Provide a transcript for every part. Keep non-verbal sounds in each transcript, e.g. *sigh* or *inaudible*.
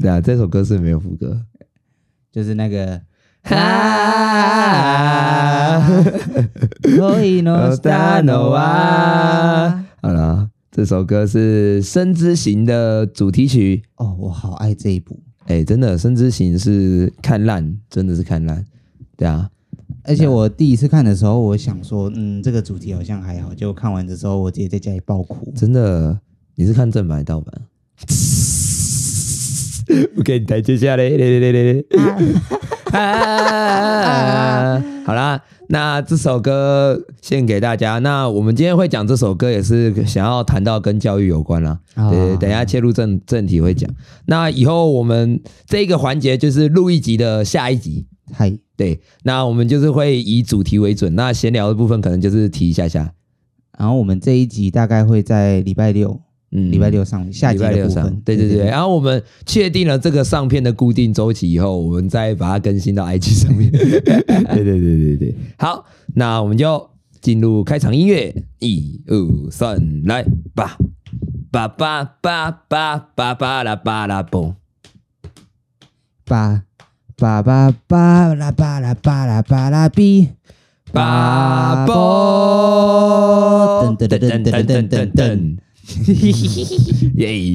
对啊，这首歌是没有副歌，就是那个。*laughs* *laughs* 好了，这首歌是《声之行》的主题曲。哦，我好爱这一部。哎、欸，真的，《声之行》是看烂，真的是看烂。对啊，而且我第一次看的时候，我想说，嗯，这个主题好像还好。结果看完的时候，我直接在家里爆哭。真的，你是看正版盗版？*laughs* *laughs* 我给你台阶下 *laughs* 嘞，嘞嘞嘞嘞。啊，好啦，那这首歌献给大家。那我们今天会讲这首歌，也是想要谈到跟教育有关啦。对，对，等一下切入正正题会讲。那以后我们这个环节就是录一集的下一集。嗨，对，那我们就是会以主题为准。那闲聊的部分可能就是提一下下。然后我们这一集大概会在礼拜六。嗯，礼拜六上，下礼拜六上，对对对。然后我们确定了这个上片的固定周期以后，我们再把它更新到 IG 上面。*laughs* 对对对对对。好，那我们就进入开场音乐，一二三，来吧，吧吧吧吧吧吧啦吧啦嘣，吧吧吧吧啦吧啦吧啦吧啦哔，吧嘣，噔噔噔噔噔噔噔。*laughs* 耶！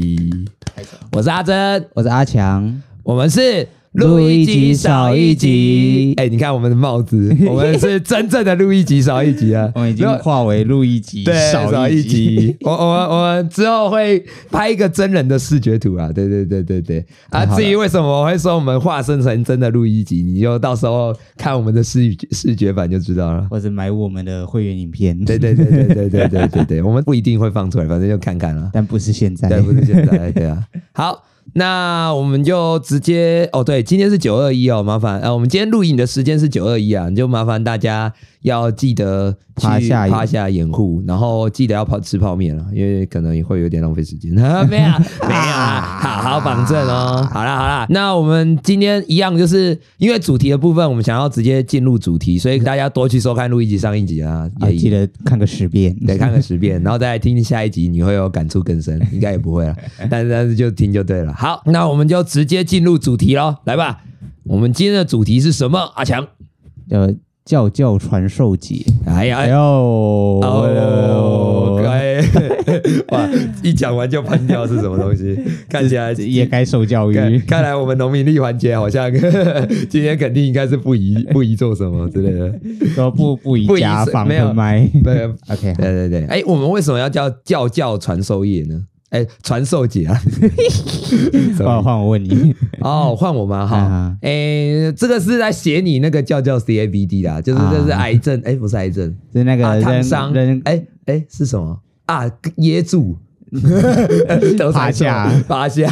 我是阿珍，我是阿强，我们是录一集少一集。哎、欸，你看我们的帽子，*laughs* 我们是真正的录一集少一集啊！我们已经化为录一集少一集。我、我们、我们之后会拍一个真人的视觉图啊！对对对对对。啊，至于为什么我会说我们化身成真的录一集，你就到时候看我们的视视觉版就知道了，或者买我们的会员影片。对对对对对对对对对，*laughs* 我们不一定会放出来，反正就看看了。但不是现在，对，不是现在，对啊。好。那我们就直接哦，对，今天是九二一哦，麻烦，呃，我们今天录影的时间是九二一啊，你就麻烦大家要记得趴下趴下掩护，然后记得要泡吃泡面了，因为可能也会有点浪费时间。*laughs* 没有 *laughs* 没有，好好绑正哦。好啦好啦，那我们今天一样，就是因为主题的部分，我们想要直接进入主题，所以大家多去收看录一集上一集啊，也记得看个十遍，*laughs* 对，看个十遍，然后再来听下一集，你会有感触更深，应该也不会了，但是但是就听就对了。好，那我们就直接进入主题喽，来吧。我们今天的主题是什么？阿强，呃，教教传授节。哎呀，哎呦，该 *laughs* 哇，一讲完就喷掉是什么东西？*laughs* 看起来也该受教育看。看来我们农民历环节好像 *laughs* 今天肯定应该是不宜不宜做什么之类的，说不不宜家访没有麦。对，OK，对对对。哎，我们为什么要叫教教传授业呢？哎，传授姐啊！*laughs* 换换我问你 *laughs* 哦，换我吗？哈，哎，这个是在写你那个叫叫 C A B D 的，就是这是癌症，哎，不是癌症，是那个烫伤，哎哎是什么啊？噎住。*laughs* 趴下，趴下，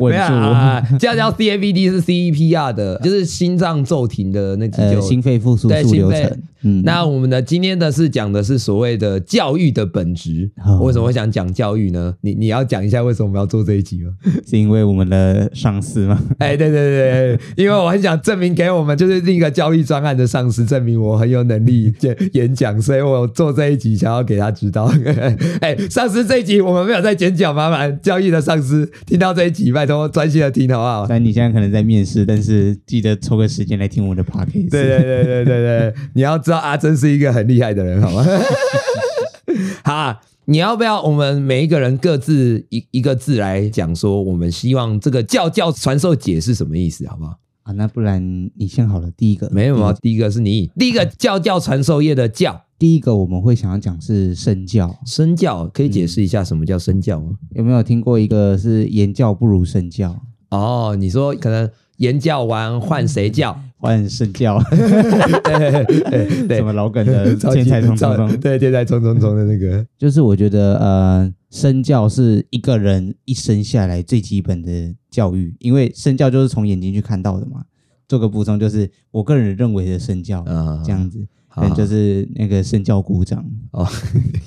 稳住。这样叫 CAVD 是 CEPR 的，就是心脏骤停的那急救，心肺复苏术流程。嗯，那我们的今天的是讲的是所谓的教育的本质。为什么会想讲教育呢？你你要讲一下为什么我们要做这一集吗？是因为我们的上司吗？哎，对对对，因为我很想证明给我们就是另一个教育专案的上司，证明我很有能力演讲，所以我做这一集想要给他知道。*laughs* 哎，上司这一集我们没有在剪脚，麻烦交易的上司听到这一集，拜托专心的听好不好？但你现在可能在面试，但是记得抽个时间来听我们的 *laughs* podcast。对对对对对对，你要知道。阿珍是一个很厉害的人，好吗？*laughs* 好啊，你要不要我们每一个人各自一一个字来讲说，我们希望这个教教传授解是什么意思，好不好？啊，那不然你先好了。第一个没有啊？第一个是你，第一个教教传授业的教，第一个我们会想要讲是身教。身教可以解释一下什么叫身教吗？有没有听过一个是言教不如身教？哦，你说可能。言教完换谁教？换身教。对对对，什么老梗的 *laughs* 天才冲冲冲？对，天才冲冲冲的那个，就是我觉得呃，身教是一个人一生下来最基本的教育，因为身教就是从眼睛去看到的嘛。做个补充，就是我个人认为的身教，嗯，这样子，嗯，就是那个身教鼓掌哦，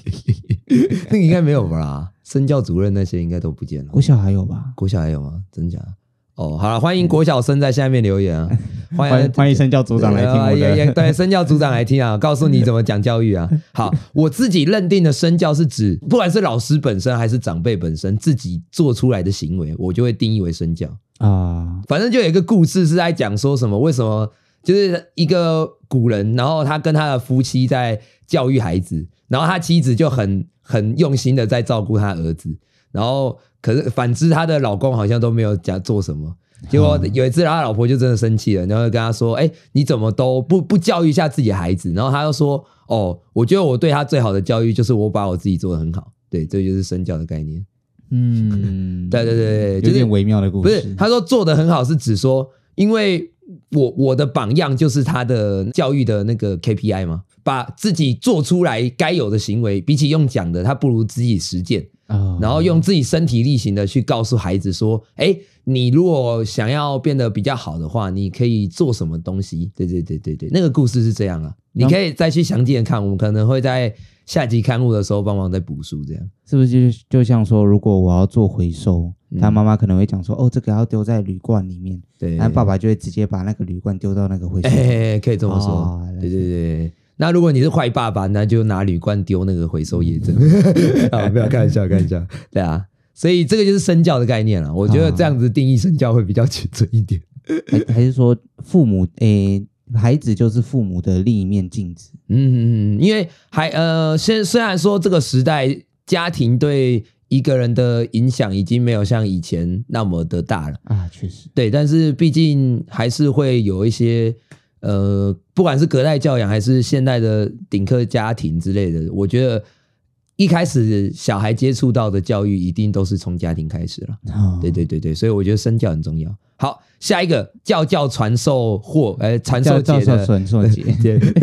*laughs* 那个应该没有吧？身教主任那些应该都不见了。国小还有吧？国小还有吗？真假？哦，好了，欢迎国小生在下面留言啊。*laughs* 欢迎欢迎身教组长来听我的，对 *laughs* 身教组长来听啊，告诉你怎么讲教育啊。好，我自己认定的身教是指，不管是老师本身还是长辈本身自己做出来的行为，我就会定义为身教啊。反正就有一个故事是在讲说什么，为什么就是一个古人，然后他跟他的夫妻在教育孩子，然后他妻子就很很用心的在照顾他儿子，然后可是反之他的老公好像都没有讲做什么。结果有一次，他老婆就真的生气了，然后跟他说：“哎，你怎么都不 *laughs* 不教育一下自己的孩子？”然后他又说：“哦，我觉得我对他最好的教育就是我把我自己做得很好。”对，这就是身教的概念。嗯，*laughs* 对对对，有点微妙的故事。不是，他说做得很好是指说，因为我我的榜样就是他的教育的那个 KPI 嘛，把自己做出来该有的行为，比起用讲的，他不如自己实践。然后用自己身体力行的去告诉孩子说：“哎，你如果想要变得比较好的话，你可以做什么东西？”对对对对对，那个故事是这样啊，你可以再去详细的看，我们可能会在下集刊物的时候帮忙再补书，这样是不是就就像说，如果我要做回收，他妈妈可能会讲说：“哦，这个要丢在铝罐里面。”对，那爸爸就会直接把那个铝罐丢到那个回收。哎，可以这么说，对对对。那如果你是坏爸爸，那就拿铝罐丢那个回收业者。*laughs* *laughs* 啊，不要开玩笑，开玩笑。对啊，所以这个就是身教的概念了。我觉得这样子定义身教会比较精准一点。*laughs* 还还是说父母诶、欸，孩子就是父母的另一面镜子。嗯嗯，因为还呃，虽虽然说这个时代家庭对一个人的影响已经没有像以前那么的大了啊，确实。对，但是毕竟还是会有一些。呃，不管是隔代教养还是现代的顶客家庭之类的，我觉得一开始小孩接触到的教育一定都是从家庭开始了。哦、对对对对，所以我觉得身教很重要。好，下一个教教传授或呃传授节的传授节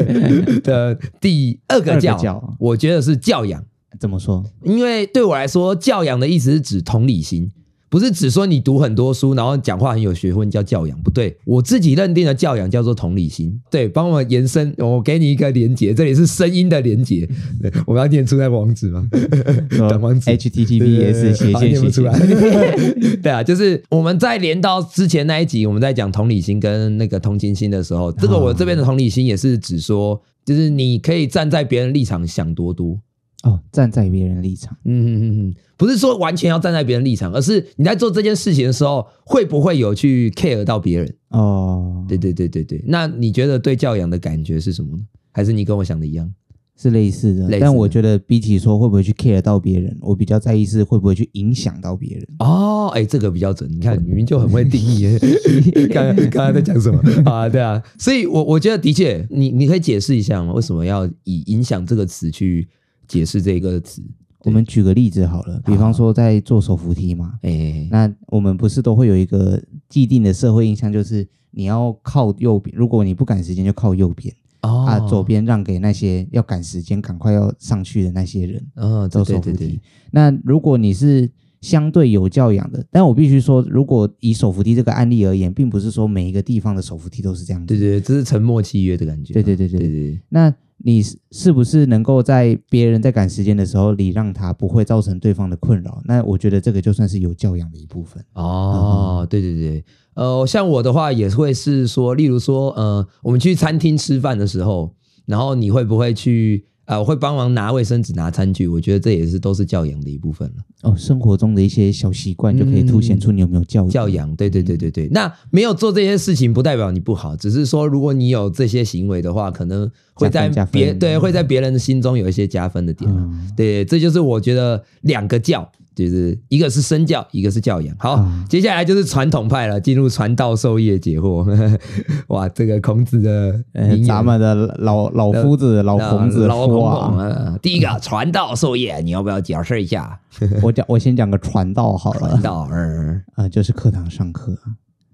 *laughs* 的第二个教，教我觉得是教养。怎么说？因为对我来说，教养的意思是指同理心。不是只说你读很多书，然后讲话很有学问叫教养，不对。我自己认定的教养叫做同理心。对，帮我延伸，我给你一个连结，这里是声音的连结。*laughs* 我们要念出来网址吗？*laughs* 等网址，https 写写写出来。*laughs* 对啊，就是我们在连到之前那一集，我们在讲同理心跟那个同情心的时候，这个我这边的同理心也是指说，就是你可以站在别人立场想多多。哦，站在别人立场，嗯嗯嗯嗯，不是说完全要站在别人立场，而是你在做这件事情的时候，会不会有去 care 到别人？哦，对对对对对，那你觉得对教养的感觉是什么呢？还是你跟我想的一样？是类似的，类似的，但我觉得比起说会不会去 care 到别人，我比较在意是会不会去影响到别人。哦，哎，这个比较准，你看明明就很会定义。*laughs* 刚刚才在讲什么啊？对啊，所以我我觉得的确，你你可以解释一下吗？为什么要以影响这个词去？解释这个词，我们举个例子好了，比方说在做手扶梯嘛，哎，那我们不是都会有一个既定的社会印象，就是你要靠右边，如果你不赶时间就靠右边，哦，啊，左边让给那些要赶时间、赶快要上去的那些人，哦，做手扶梯。那如果你是相对有教养的，但我必须说，如果以手扶梯这个案例而言，并不是说每一个地方的手扶梯都是这样子，对对，这是沉默契约的感觉，对对对。对对对，那。你是不是能够在别人在赶时间的时候礼让他，不会造成对方的困扰？那我觉得这个就算是有教养的一部分哦。嗯、对对对，呃，像我的话也会是说，例如说，呃，我们去餐厅吃饭的时候，然后你会不会去？啊，我会帮忙拿卫生纸、拿餐具，我觉得这也是都是教养的一部分了。哦，生活中的一些小习惯就可以凸显出你有没有教养。教养，对对对对对。那没有做这些事情，不代表你不好，只是说如果你有这些行为的话，可能会在别对会在别人的心中有一些加分的点。嗯、对，这就是我觉得两个教。就是一个是身教，一个是教养。好，嗯、接下来就是传统派了，进入传道授业解惑。*laughs* 哇，这个孔子的，欸、咱们的老老夫子、老孔子老孔孔啊。第一个传道授业，你要不要解释一下？*laughs* 我讲，我先讲个传道好了。传道，嗯啊，就是课堂上课，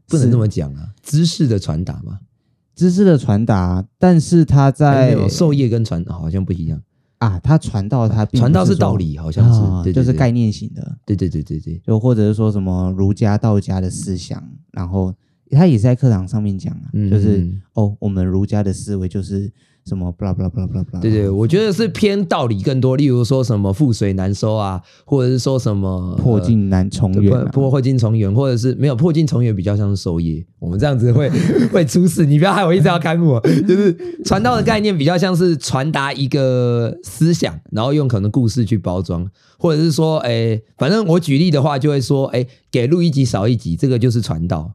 不能这么讲啊，知识的传达嘛，知识的传达，但是他在授业跟传好像不一样。啊，他传道，他传道是道理，好像是，哦、对对对，就是概念型的，对对对对对，就或者是说什么儒家、道家的思想，然后他也是在课堂上面讲啊，嗯、就是哦，我们儒家的思维就是。什么？blah blah blah blah blah。对对，我觉得是偏道理更多。例如说什么覆水难收啊，或者是说什么破镜难重圆、啊，破破镜重圆，或者是没有破镜重圆，比较像是授业。我们这样子会 *laughs* 会出事，你不要害我一直要看我。就是传道的概念比较像是传达一个思想，然后用可能故事去包装，或者是说，哎，反正我举例的话就会说，哎，给录一集少一集，这个就是传道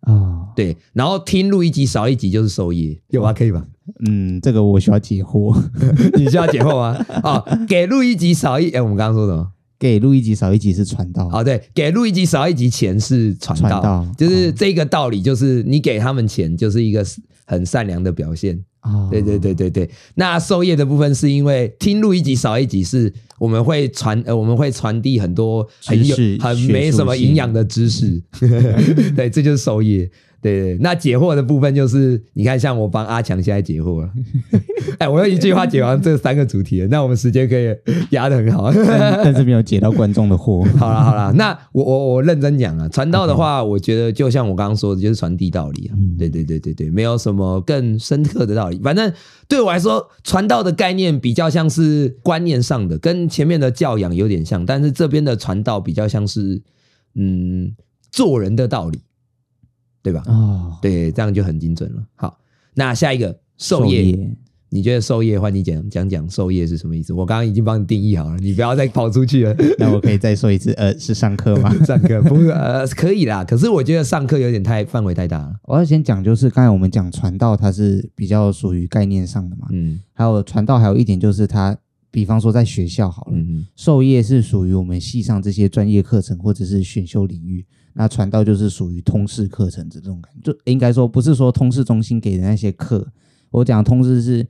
啊。哦、对，然后听录一集少一集就是收益，有啊？可以吧？嗯，这个我需要解惑，*laughs* 你需要解惑吗？哦，给录一集少一，哎，我们刚刚说什么？给录一集少一集是传道。哦，对，给录一集少一集钱是传道，道就是这个道理，就是你给他们钱就是一个很善良的表现。哦，对对对对对。那授业的部分是因为听录一集少一集是我们会传呃我们会传递很多很有很没什么营养的知识，*laughs* 对，这就是授业。对对，那解惑的部分就是，你看，像我帮阿强现在解惑了，*laughs* 哎，我用一句话解完这三个主题了，那我们时间可以压得很好，*laughs* 但是没有解到观众的惑。好了好了，那 *laughs* 我我我认真讲啊，传道的话，我觉得就像我刚刚说的，就是传递道理啊。对对对对对，没有什么更深刻的道理。反正对我来说，传道的概念比较像是观念上的，跟前面的教养有点像，但是这边的传道比较像是嗯做人的道理。对吧？哦，对，这样就很精准了。好，那下一个授业，授业你觉得授业换你讲讲讲授业是什么意思？我刚刚已经帮你定义好了，你不要再跑出去了。*laughs* 那我可以再说一次，呃，是上课吗？*laughs* 上课不是，呃，可以啦。可是我觉得上课有点太范围太大了。我要先讲，就是刚才我们讲传道，它是比较属于概念上的嘛。嗯。还有传道，还有一点就是它，比方说在学校好了，嗯，授业是属于我们系上这些专业课程或者是选修领域。那传道就是属于通识课程这种感觉，就应该说不是说通识中心给的那些课，我讲通识是。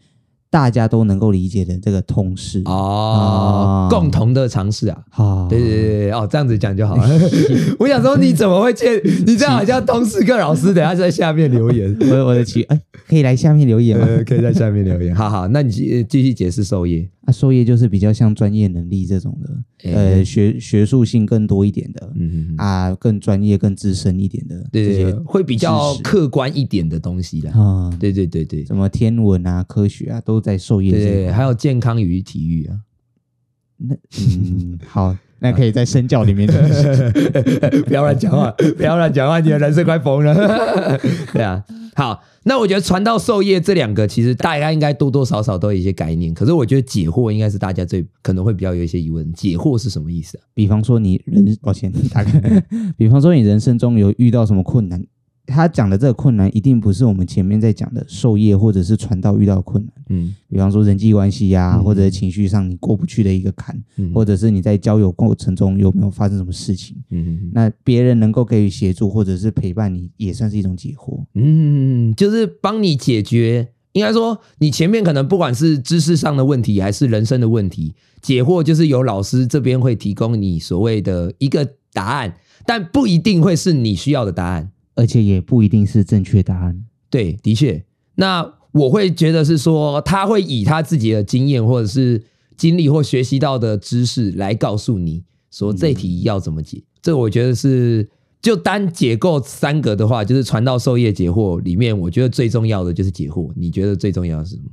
大家都能够理解的这个通识哦，共同的尝试啊，哦，对对对哦，这样子讲就好了。*laughs* 我想说，你怎么会见？你这样好像通识课老师，等下在下面留言，*laughs* 我我的去，哎，可以来下面留言吗？可以在下面留言。好好，那你继继续解释授业。啊，授业就是比较像专业能力这种的，呃，学学术性更多一点的，嗯啊，更专业、更资深一点的，对对，会比较客观一点的东西啦。啊，对对对对，什么天文啊、科学啊，都。在授业，对，还有健康与体育啊。那嗯，好，那可以在身教里面 *laughs* 不要乱讲话，*laughs* 不要乱讲话，你的人生快疯了。*laughs* 对啊，好，那我觉得传道授业这两个，其实大家应该多多少少都有一些概念。可是我觉得解惑应该是大家最可能会比较有一些疑问。解惑是什么意思啊？比方说你人，抱歉，大概，比方说你人生中有遇到什么困难？他讲的这个困难，一定不是我们前面在讲的授业或者是传道遇到的困难。嗯，比方说人际关系呀、啊，嗯、或者情绪上你过不去的一个坎，嗯、或者是你在交友过程中有没有发生什么事情？嗯，那别人能够给予协助或者是陪伴你，也算是一种解惑。嗯，就是帮你解决。应该说，你前面可能不管是知识上的问题，还是人生的问题，解惑就是由老师这边会提供你所谓的一个答案，但不一定会是你需要的答案。而且也不一定是正确答案。对，的确。那我会觉得是说，他会以他自己的经验，或者是经历或学习到的知识来告诉你说这题要怎么解。嗯、这我觉得是就单解构三个的话，就是传道授业解惑里面，我觉得最重要的就是解惑。你觉得最重要的是什么？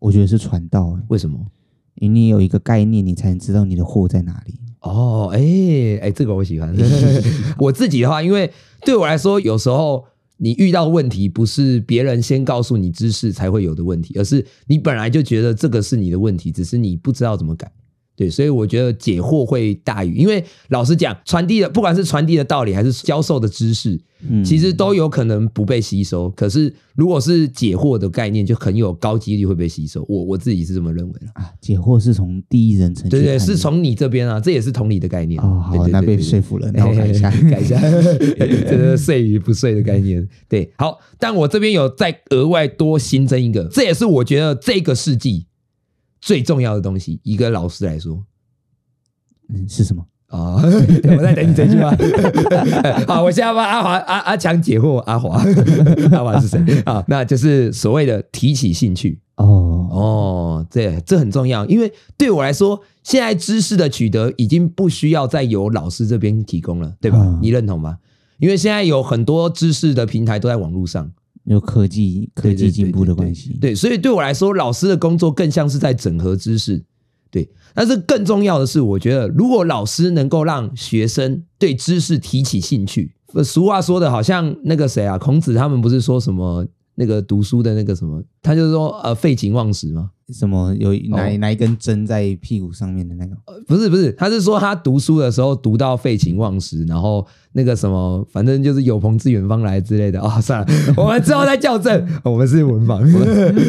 我觉得是传道、欸。为什么？因为你有一个概念，你才能知道你的货在哪里。哦，哎、欸、哎、欸，这个我喜欢。*laughs* *laughs* 我自己的话，因为。对我来说，有时候你遇到问题，不是别人先告诉你知识才会有的问题，而是你本来就觉得这个是你的问题，只是你不知道怎么改。对，所以我觉得解惑会大于，因为老实讲，传递的不管是传递的道理还是教授的知识，嗯，其实都有可能不被吸收。可是如果是解惑的概念，就很有高几率会被吸收。我我自己是这么认为的啊。解惑是从第一人称，对对，是从你这边啊，这也是同理的概念。哦，好，那被说服了，那我改一下，*laughs* 改一下，*laughs* 这是睡与不睡的概念。对，好，但我这边有再额外多新增一个，这也是我觉得这个世纪。最重要的东西，一个老师来说，嗯，是什么啊？哦、*laughs* 我在等你这句话。*laughs* 好，我现在帮阿华、阿阿强解惑。阿华，*laughs* 阿华是谁？啊，那就是所谓的提起兴趣。哦哦，这这很重要，因为对我来说，现在知识的取得已经不需要再由老师这边提供了，对吧？哦、你认同吗？因为现在有很多知识的平台都在网络上，有科技科技进步的关系。对，所以对我来说，老师的工作更像是在整合知识。对，但是更重要的是，我觉得如果老师能够让学生对知识提起兴趣，俗话说的好像那个谁啊，孔子他们不是说什么？那个读书的那个什么，他就是说呃废寝忘食嘛？什么有哪哪一根针在屁股上面的那个？呃，不是不是，他是说他读书的时候读到废寝忘食，然后那个什么，反正就是有朋自远方来之类的。哦，算了，*laughs* 我们之后再校正。我们是文盲，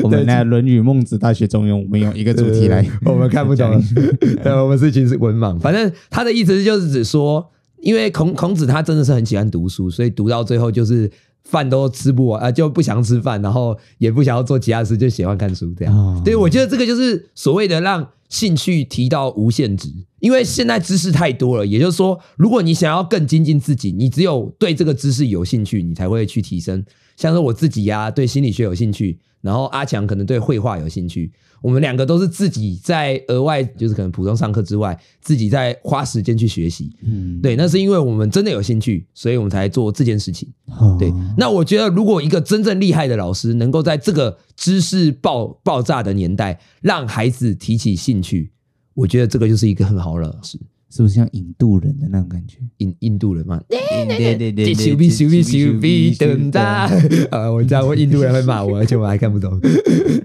我们 *laughs* 那《论语》《孟子》《大学》《中庸》，我们用一个主题来，*laughs* 我们看不懂。对，我们是其实文盲。反正他的意思就是指说，因为孔孔子他真的是很喜欢读书，所以读到最后就是。饭都吃不完啊，就不想吃饭，然后也不想要做其他事，就喜欢看书这样。哦、对，我觉得这个就是所谓的让兴趣提到无限值，因为现在知识太多了。也就是说，如果你想要更精进自己，你只有对这个知识有兴趣，你才会去提升。像是我自己呀、啊，对心理学有兴趣，然后阿强可能对绘画有兴趣。我们两个都是自己在额外，就是可能普通上课之外，自己在花时间去学习。嗯，对，那是因为我们真的有兴趣，所以我们才做这件事情。哦、对，那我觉得如果一个真正厉害的老师，能够在这个知识爆爆炸的年代，让孩子提起兴趣，我觉得这个就是一个很好的老师。是不是像印度人的那种感觉？印印度人嘛，对对对对，咻比咻比咻比噔哒。*laughs* 啊，我知道我印度人会骂我，而且我还看不懂。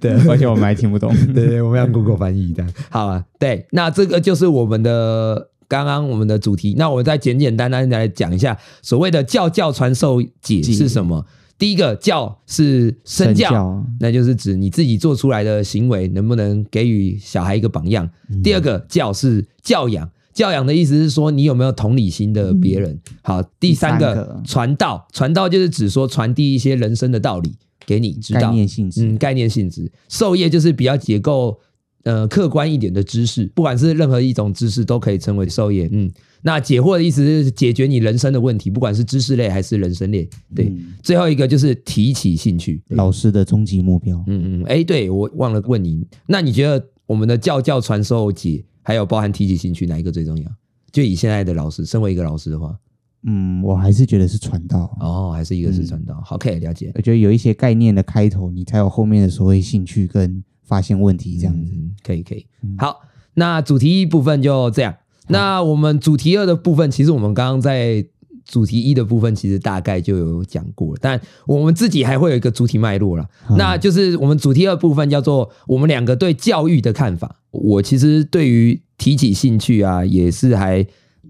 对，*laughs* 而且我们还听不懂。对 *laughs* 对，我们要 Google 翻译的。好啊，对，那这个就是我们的刚刚我们的主题。那我再简简单单来讲一下，所谓的教教传授解是什么？第一个教是身教，那就是指你自己做出来的行为能不能给予小孩一个榜样。第二个教是教养。教养的意思是说，你有没有同理心的别人？好，第三个传道，传道就是指说传递一些人生的道理给你知道。概念性质，嗯，概念性质。授业就是比较结构，呃，客观一点的知识，不管是任何一种知识都可以称为授业。嗯，那解惑的意思是解决你人生的问题，不管是知识类还是人生类。对，嗯、最后一个就是提起兴趣，老师的终极目标。嗯嗯，哎，对，我忘了问你，那你觉得我们的教教传授解？还有包含提起兴趣，哪一个最重要？就以现在的老师，身为一个老师的话，嗯，我还是觉得是传道哦，还是一个是传道。好，可以了解。我觉得有一些概念的开头，你才有后面的所谓兴趣跟发现问题这样子。嗯、可以，可以。好，那主题一部分就这样。那我们主题二的部分，其实我们刚刚在。主题一的部分其实大概就有讲过，但我们自己还会有一个主题脉络了，嗯、那就是我们主题二部分叫做我们两个对教育的看法。我其实对于提起兴趣啊，也是还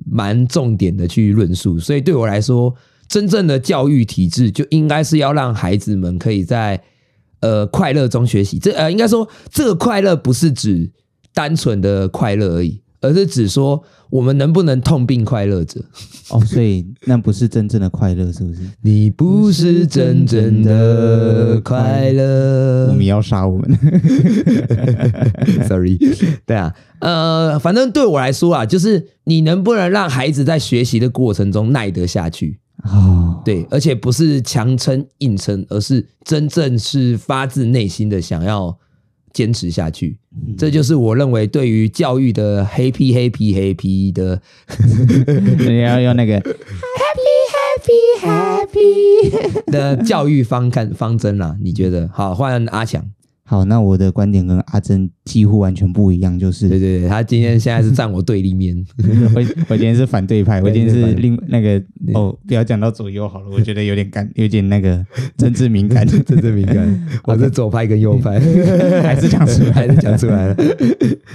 蛮重点的去论述。所以对我来说，真正的教育体制就应该是要让孩子们可以在呃快乐中学习。这呃应该说这个快乐不是指单纯的快乐而已。而是指说，我们能不能痛并快乐着？哦，所以那不是真正的快乐，是不是？*laughs* 你不是真正的快乐，我们要杀我们。*laughs* Sorry，*laughs* 对啊，呃，反正对我来说啊，就是你能不能让孩子在学习的过程中耐得下去？哦，对，而且不是强撑硬撑，而是真正是发自内心的想要。坚持下去，这就是我认为对于教育的 happy happy happy 的，*laughs* 你要用那个 happy happy happy 的教育方看方针啦。你觉得？好，换阿强。好，那我的观点跟阿珍几乎完全不一样，就是对对对，他今天现在是站我对立面，*laughs* 我我今天是反对派，我今天是另那个哦，不要讲到左右好了，我觉得有点感，有点那个 *laughs* 政治敏感，政治敏感，*laughs* 我是左派跟右派，还是讲出来，还是讲出来了。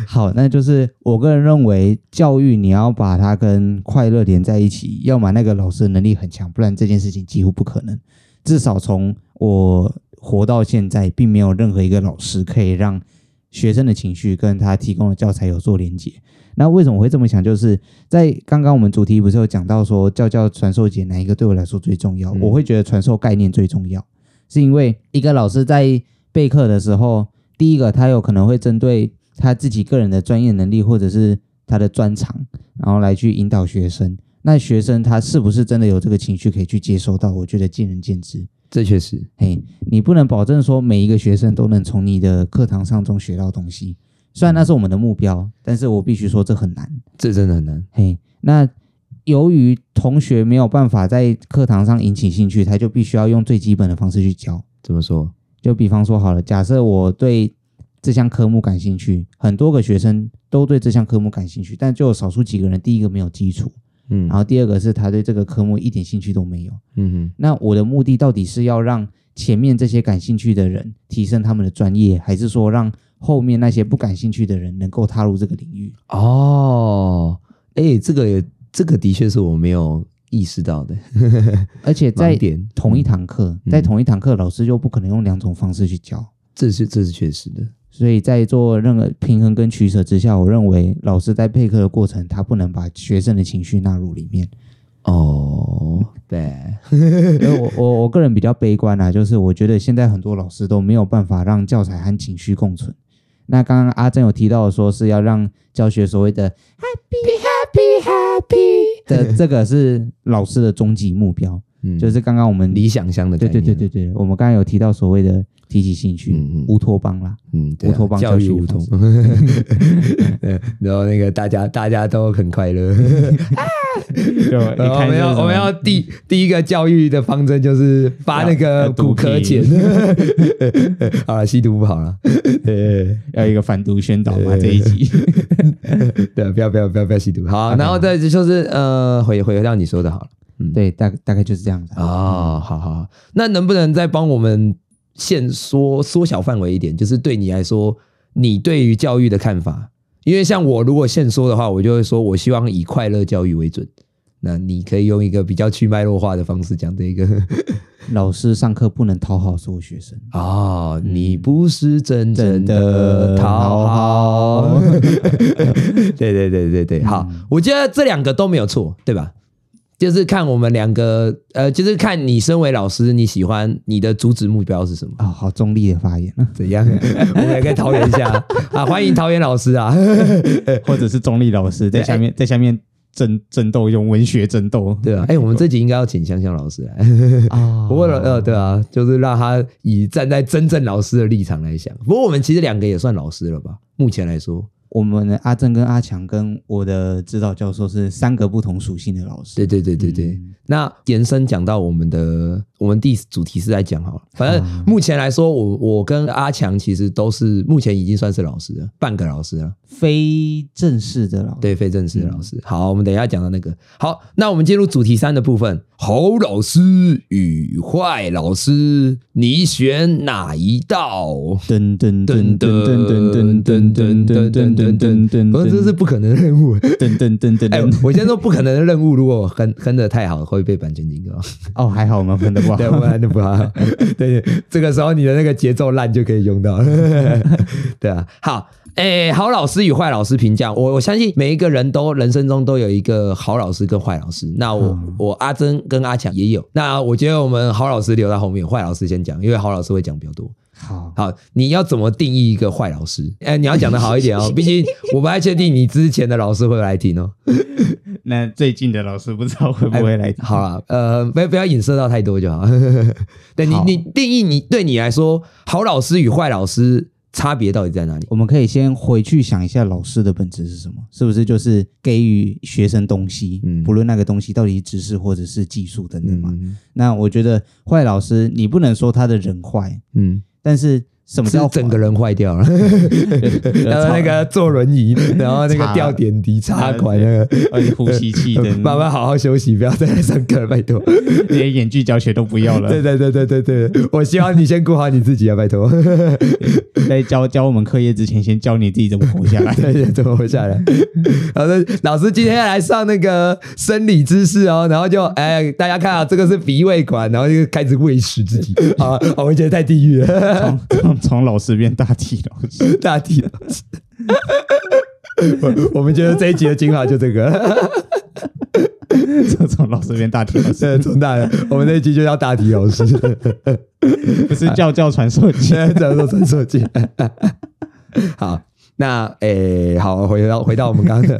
好，那就是我个人认为，教育你要把它跟快乐连在一起，要么那个老师的能力很强，不然这件事情几乎不可能。至少从我。活到现在，并没有任何一个老师可以让学生的情绪跟他提供的教材有做连接。那为什么我会这么想？就是在刚刚我们主题不是有讲到说教教传授解哪一个对我来说最重要？嗯、我会觉得传授概念最重要，是因为一个老师在备课的时候，第一个他有可能会针对他自己个人的专业能力或者是他的专长，然后来去引导学生。那学生他是不是真的有这个情绪可以去接收到？我觉得见仁见智。这确实，嘿，你不能保证说每一个学生都能从你的课堂上中学到东西。虽然那是我们的目标，但是我必须说这很难，这真的很难。嘿，那由于同学没有办法在课堂上引起兴趣，他就必须要用最基本的方式去教。怎么说？就比方说好了，假设我对这项科目感兴趣，很多个学生都对这项科目感兴趣，但就有少数几个人，第一个没有基础，嗯，然后第二个是他对这个科目一点兴趣都没有，嗯哼。那我的目的到底是要让前面这些感兴趣的人提升他们的专业，还是说让后面那些不感兴趣的人能够踏入这个领域？哦，哎，这个也。这个的确是我没有意识到的，*laughs* 而且在同一堂课，嗯、在同一堂课，老师就不可能用两种方式去教，这是这是确实的。所以在做任何平衡跟取舍之下，我认为老师在备课的过程，他不能把学生的情绪纳入里面。哦，对，我我我个人比较悲观啊，就是我觉得现在很多老师都没有办法让教材和情绪共存。那刚刚阿珍有提到说是要让教学所谓的 happy happy happy 的这个是老师的终极目标，嗯，就是刚刚我们理想乡的对对对对对，我们刚刚有提到所谓的提起兴趣，乌托邦啦，嗯，乌托邦教育乌托邦，*laughs* 然后那个大家大家都很快乐，*laughs* 我们要我们要第第一个教育的方针就是发那个骨科钱，*laughs* 好了，吸毒不好了，要一个反毒宣导嘛这一集。对，不要不要不要不要吸毒。好，然后再就是呃，回回到你说的好了。嗯，对，大大概就是这样子。哦，好好好。那能不能再帮我们限缩缩小范围一点？就是对你来说，你对于教育的看法？因为像我如果限缩的话，我就会说我希望以快乐教育为准。那你可以用一个比较去脉络化的方式讲这个。*laughs* 老师上课不能讨好所有学生啊、哦！你不是真正的讨好。*laughs* 对对对对对，好，我觉得这两个都没有错，对吧？就是看我们两个，呃，就是看你身为老师，你喜欢你的主旨目标是什么？啊、哦，好中立的发言，*laughs* 怎样？我们也可以桃园一下 *laughs* 啊！欢迎桃园老师啊，*laughs* 或者是中立老师在下面，在下面。争争斗，用文学争斗，对啊，哎、欸，我们这集应该要请香香老师来啊。不过呃，对啊，就是让他以站在真正老师的立场来想。不过我们其实两个也算老师了吧？目前来说。我们的阿正跟阿强跟我的指导教授是三个不同属性的老师。对对对对对。嗯、那延伸讲到我们的，我们第主题是在讲好了。反正目前来说，我我跟阿强其实都是目前已经算是老师了，半个老师了，非正式的老师。对，非正式的老师。嗯、好，我们等一下讲到那个。好，那我们进入主题三的部分。好老师与坏老师，你选哪一道？噔噔噔噔噔噔噔噔噔噔。噔噔噔，不是，这是不可能的任务。噔噔噔噔，哎，我先说不可能的任务，如果哼哼的太好，会被版权警告。哦，还好我们哼的不好，对，我们哼的不好。*laughs* 对，这个时候你的那个节奏烂就可以用到了。*laughs* 对啊，好，哎，好老师与坏老师评价，我我相信每一个人都人生中都有一个好老师跟坏老师。那我我阿珍跟阿强也有。那我觉得我们好老师留在后面，坏老师先讲，因为好老师会讲比较多。好好，你要怎么定义一个坏老师？哎，你要讲的好一点哦，*laughs* 毕竟我不太确定你之前的老师会来听哦。*laughs* 那最近的老师不知道会不会来听。好了，呃，不要不要影射到太多就好。*laughs* 对你，你定义你对你来说，好老师与坏老师差别到底在哪里？我们可以先回去想一下，老师的本质是什么？是不是就是给予学生东西？嗯，不论那个东西到底是知识或者是技术等等嘛。嗯、那我觉得坏老师，你不能说他的人坏，嗯。但是什么叫整个人坏掉了？*laughs* 然后那个坐轮椅，然后那个吊点滴插管那个，呼吸器的，*laughs* 慢慢好好休息，不要再来上课，拜托。连演剧教学都不要了。*laughs* 对对对对对对，我希望你先顾好你自己啊，拜托。在教教我们课业之前，先教你自己怎么活下来，对，怎么活下来。好的，老师今天要来上那个生理知识哦，然后就哎，大家看啊，这个是鼻胃管，然后就开始喂食自己啊，我觉得太地狱了。从老师变大体老师，*laughs* 大体老师。*laughs* 我我们觉得这一集的精华就这个，*laughs* 从老师变大体老师，从大，我们这一集就叫大体老师，不是叫叫传授机，叫做传授机。好，那诶、欸，好，回到回到我们刚刚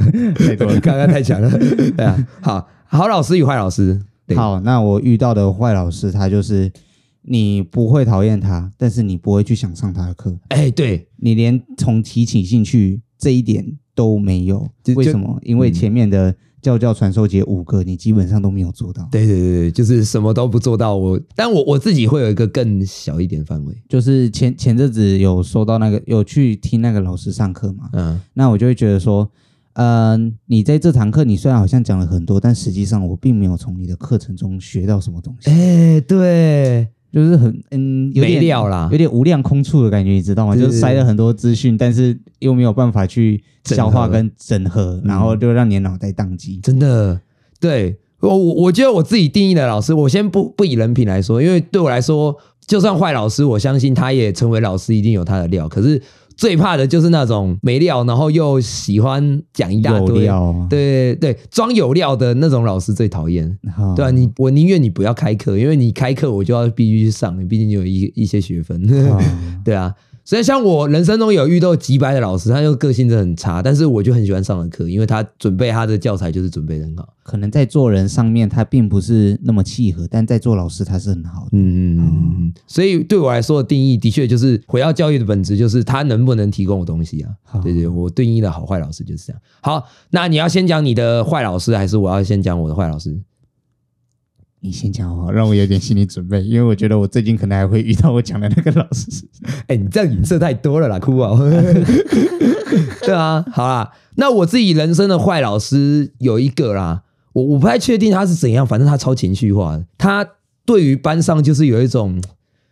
刚刚太强了，对啊，好好老师与坏老师，好，那我遇到的坏老师，他就是。你不会讨厌他，但是你不会去想上他的课。哎，对，你连从提起兴趣这一点都没有。为什么？因为前面的教教传授节五个，你基本上都没有做到。对对对，就是什么都不做到。我，但我我自己会有一个更小一点范围，就是前前阵子有收到那个，有去听那个老师上课嘛。嗯，那我就会觉得说，嗯、呃，你在这堂课，你虽然好像讲了很多，但实际上我并没有从你的课程中学到什么东西。哎，对。就是很嗯，有点没料啦，有点无量空处的感觉，你知道吗？对对对，就是塞了很多资讯，但是又没有办法去消化跟整合，整合然后就让你脑袋宕机。真的，对我我我觉得我自己定义的老师，我先不不以人品来说，因为对我来说，就算坏老师，我相信他也成为老师一定有他的料。可是。最怕的就是那种没料，然后又喜欢讲一大堆，对对对，装有料的那种老师最讨厌，哦、对吧、啊？你我宁愿你不要开课，因为你开课我就要必须去上，毕竟你有一一些学分，哦、*laughs* 对啊。所以像我人生中有遇到几百的老师，他就个性真的很差，但是我就很喜欢上的课，因为他准备他的教材就是准备的很好。可能在做人上面他并不是那么契合，但在做老师他是很好的。嗯嗯嗯嗯。所以对我来说的定义，的确就是回到教育的本质，就是他能不能提供我东西啊？好对对，我定义的好坏老师就是这样。好，那你要先讲你的坏老师，还是我要先讲我的坏老师？你先讲哦，让我有点心理准备，因为我觉得我最近可能还会遇到我讲的那个老师。*laughs* 哎、你这样影射太多了啦，哭啊！*laughs* 对啊，好啦，那我自己人生的坏老师有一个啦，我我不太确定他是怎样，反正他超情绪化的，他对于班上就是有一种。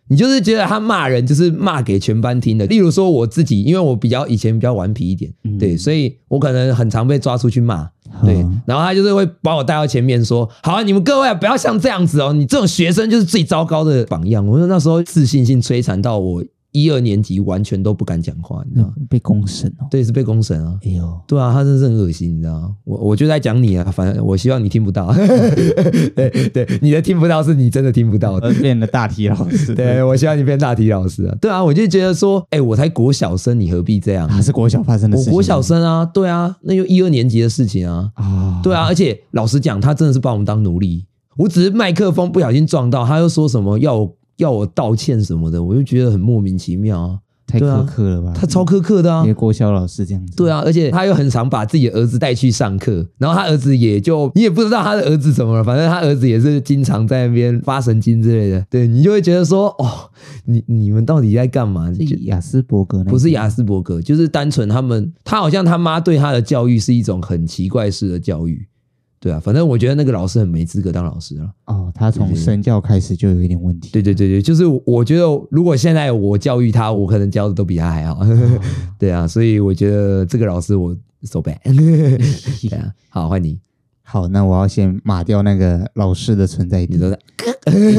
你就是觉得他骂人就是骂给全班听的，例如说我自己，因为我比较以前比较顽皮一点，嗯、对，所以我可能很常被抓出去骂，对，嗯、然后他就是会把我带到前面说，好啊，你们各位不要像这样子哦，你这种学生就是最糟糕的榜样。我说那时候自信心摧残到我。一二年级完全都不敢讲话，你知道吗？被公审哦，对，是被公审啊。哎呦，对啊，他真是很恶心，你知道吗？我我就在讲你啊，反正我希望你听不到。*laughs* 对对，你的听不到是你真的听不到的，变了大体老师。对，我希望你变大体老师啊。对啊，我就觉得说，哎，我才国小生，你何必这样？还是国小发生的事情？我国小生啊，对啊，那就一二年级的事情啊。啊，对啊，而且老实讲，他真的是把我们当奴隶。我只是麦克风不小心撞到，他又说什么要要我道歉什么的，我就觉得很莫名其妙啊。太苛刻了吧？他超苛刻的啊！因为国小老师这样子。对啊，而且他又很常把自己的儿子带去上课，然后他儿子也就你也不知道他的儿子怎么了，反正他儿子也是经常在那边发神经之类的。对，你就会觉得说，哦，你你们到底在干嘛？是雅斯伯格？不是雅斯伯格，就是单纯他们，他好像他妈对他的教育是一种很奇怪式的教育。对啊，反正我觉得那个老师很没资格当老师了。哦，他从身教开始就有一点问题。对对对对，就是我觉得如果现在我教育他，我可能教的都比他还好。哦、*laughs* 对啊，所以我觉得这个老师我 so bad。*laughs* 对啊，好，换你。好，那我要先码掉那个老师的存在。你说的。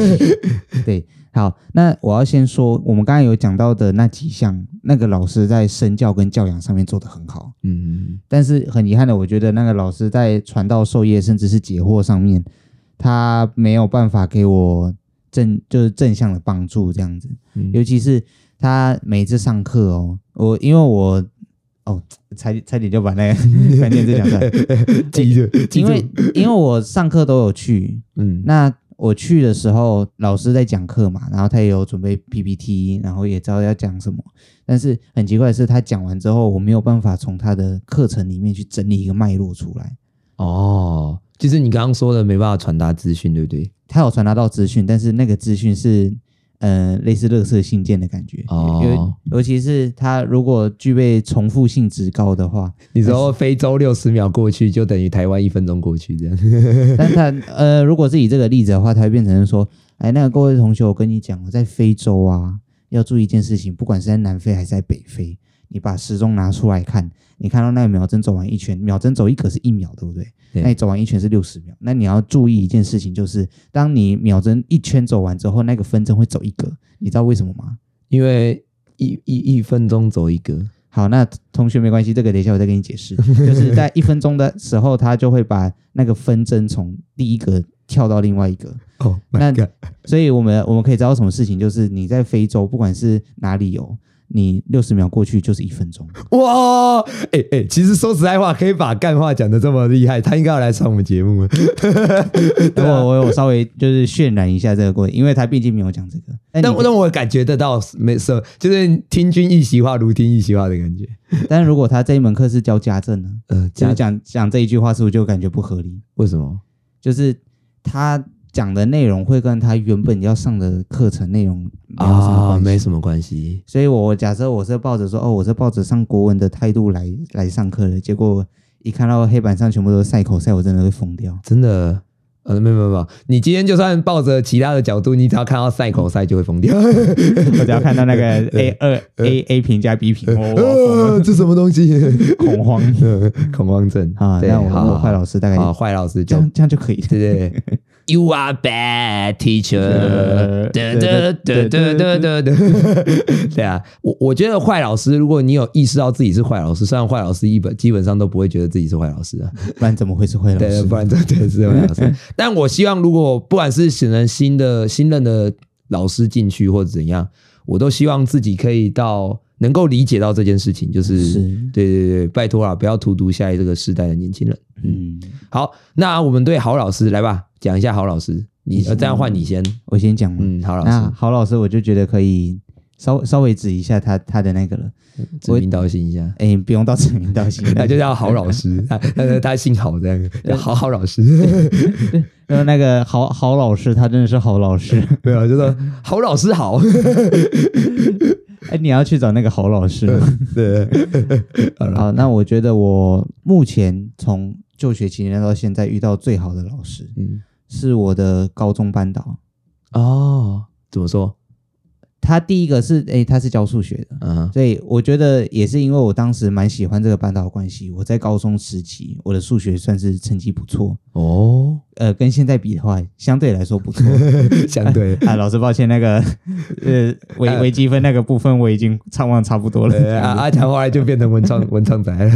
*laughs* 对。好，那我要先说，我们刚才有讲到的那几项，那个老师在身教跟教养上面做得很好，嗯，但是很遗憾的，我觉得那个老师在传道授业甚至是解惑上面，他没有办法给我正就是正向的帮助，这样子，嗯、尤其是他每次上课哦，我因为我哦，差差点就把那个关键字讲出来，记住，因为因为我上课都有去，嗯，那。我去的时候，老师在讲课嘛，然后他也有准备 PPT，然后也知道要讲什么。但是很奇怪的是，他讲完之后，我没有办法从他的课程里面去整理一个脉络出来。哦，就是你刚刚说的没办法传达资讯，对不对？他有传达到资讯，但是那个资讯是。呃，类似垃圾信件的感觉，哦，尤尤其是它如果具备重复性值高的话，你说非洲六十秒过去就等于台湾一分钟过去这样。*laughs* 但它呃，如果是以这个例子的话，它会变成说，哎，那个各位同学，我跟你讲，我在非洲啊，要注意一件事情，不管是在南非还是在北非。你把时钟拿出来看，你看到那个秒针走完一圈，秒针走一格是一秒，对不对？对。那你走完一圈是六十秒。那你要注意一件事情，就是当你秒针一圈走完之后，那个分针会走一格，你知道为什么吗？因为一一一分钟走一格。好，那同学没关系，这个等一下我再给你解释。*laughs* 就是在一分钟的时候，它就会把那个分针从第一格跳到另外一格。哦，oh，那所以我们我们可以知道什么事情，就是你在非洲，不管是哪里有。你六十秒过去就是一分钟。*laughs* 哇，哎、欸、哎、欸，其实说实在话，可以把干话讲的这么厉害，他应该要来上我们节目。*laughs* 我我我稍微就是渲染一下这个过程，因为他毕竟没有讲这个。但但我感觉得到没事，就是听君一席话，如听一席话的感觉。*laughs* 但是如果他这一门课是教家政呢？呃，讲讲讲这一句话，是不是就感觉不合理？为什么？就是他。讲的内容会跟他原本要上的课程内容没有什么关系，啊，没什么关系。所以我假设我是抱着说，哦，我是抱着上国文的态度来来上课的，结果一看到黑板上全部都是赛口赛，我真的会疯掉。真的，呃，没有没有没有，你今天就算抱着其他的角度，你只要看到赛口赛就会疯掉。*laughs* 我只要看到那个 *laughs* A 二 A A 评加 B 评，*laughs* 哦，这什么东西？恐慌，恐慌症啊！那我我坏老师大概好，坏老师这样这样就可以，对对。You are bad teacher。对对对对对对对。对啊，我我觉得坏老师，如果你有意识到自己是坏老师，虽然坏老师一本基本上都不会觉得自己是坏老师啊，不然怎么会是坏老师？对，不然真的是坏老师。*laughs* 但我希望，如果不管是选人新的新任的老师进去或者怎样，我都希望自己可以到能够理解到这件事情，就是，是对对对，拜托了，不要荼毒下一这个世代的年轻人。嗯，好，那我们对郝老师来吧，讲一下郝老师。你这样换你先，我先讲。嗯，郝老师，郝老师，我就觉得可以稍稍微指一下他他的那个了，指名道姓一下。哎，不用到指名道姓，*laughs* 那就叫郝老师。*laughs* 他他他姓郝这样，叫好好老师。然 *laughs* 后那个郝郝老师，他真的是郝老师。对啊，就说郝老师好。哎，你要去找那个好老师。对，*laughs* 好，那我觉得我目前从就学期间到现在遇到最好的老师，嗯，是我的高中班导。哦，怎么说？他第一个是，哎，他是教数学的，嗯，所以我觉得也是因为我当时蛮喜欢这个班导关系，我在高中时期我的数学算是成绩不错。哦，呃，跟现在比的话，相对来说不错，*laughs* 相对。*laughs* 啊，老师抱歉，那个 *laughs* 呃微微积分那个部分我已经唱完差不多了，啊，阿强后来就变成文创文创仔。了，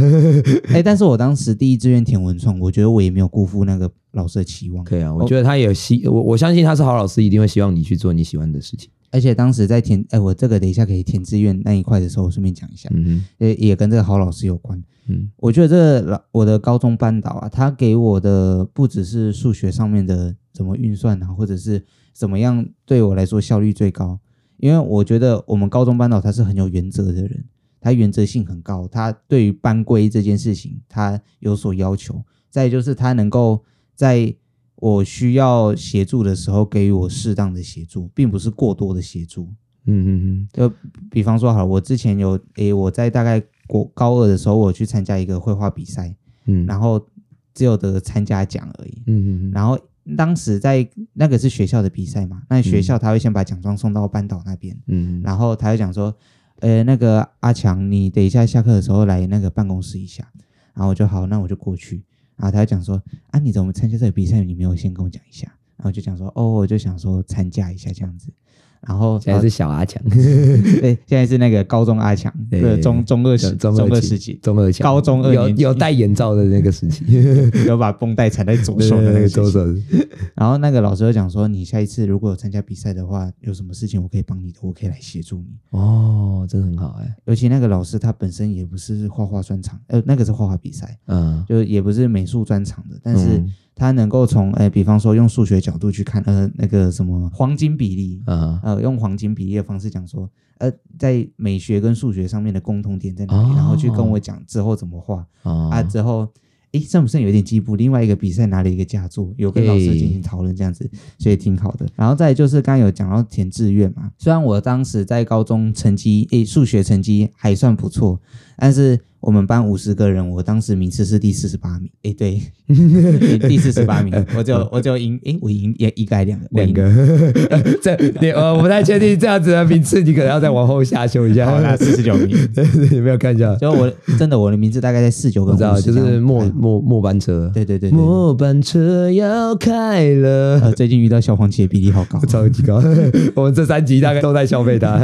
哎，但是我当时第一志愿填文创，我觉得我也没有辜负那个老师的期望，可以啊，我觉得他也希我我相信他是好老师，一定会希望你去做你喜欢的事情。而且当时在填，哎，我这个等一下可以填志愿那一块的时候，我顺便讲一下，嗯，也也跟这个好老师有关。嗯，我觉得这个老我的高中班导啊，他给我的不只是数学上面的怎么运算啊，或者是怎么样对我来说效率最高，因为我觉得我们高中班导他是很有原则的人，他原则性很高，他对于班规这件事情他有所要求，再就是他能够在。我需要协助的时候，给予我适当的协助，并不是过多的协助。嗯嗯嗯。就比方说，好，我之前有诶，我在大概国高二的时候，我去参加一个绘画比赛，嗯，然后只有得参加奖而已。嗯嗯。然后当时在那个是学校的比赛嘛，那学校他会先把奖状送到班导那边，嗯，然后他会讲说，呃，那个阿强，你等一下下课的时候来那个办公室一下，然后我就好，那我就过去。然后他就讲说：“啊，你怎么参加这个比赛？你没有先跟我讲一下。”然后就讲说：“哦，我就想说参加一下这样子。”然后现在是小阿强，*laughs* 对，现在是那个高中阿强，对，中中二时中二时期，中二强，高中二年有有戴眼罩的那个时期，*laughs* 有把绷带缠在左手的那个左手。然后那个老师就讲说：“你下一次如果有参加比赛的话，有什么事情我可以帮你的，我可以来协助你。”哦，真的很好哎。尤其那个老师他本身也不是画画专长，呃，那个是画画比赛，嗯，就也不是美术专长的，但是。他能够从诶，比方说用数学角度去看，呃，那个什么黄金比例，啊、uh，huh. 呃，用黄金比例的方式讲说，呃，在美学跟数学上面的共同点在哪里，uh huh. 然后去跟我讲之后怎么画，uh huh. 啊，之后。诶，算不算有点进步？另外一个比赛拿了一个佳作，有跟老师进行讨论，这样子，所以挺好的。然后再就是刚刚有讲到填志愿嘛，虽然我当时在高中成绩，诶，数学成绩还算不错，但是我们班五十个人，我当时名次是第四十八名。诶，对，*laughs* 第四十八名，我就我就赢，诶，我赢也一个还两个，两个。*laughs* 这你呃，我不太确定这样子的名次，你可能要再往后下修一下。好，那四十九名，*laughs* 有没有看一下？就我真的我的名字大概在四九个，我知道，就是末末末班车。对对对，末班车要开了。呃，最近遇到消防器的比例好高，超级高。我们这三集大概都在消费它，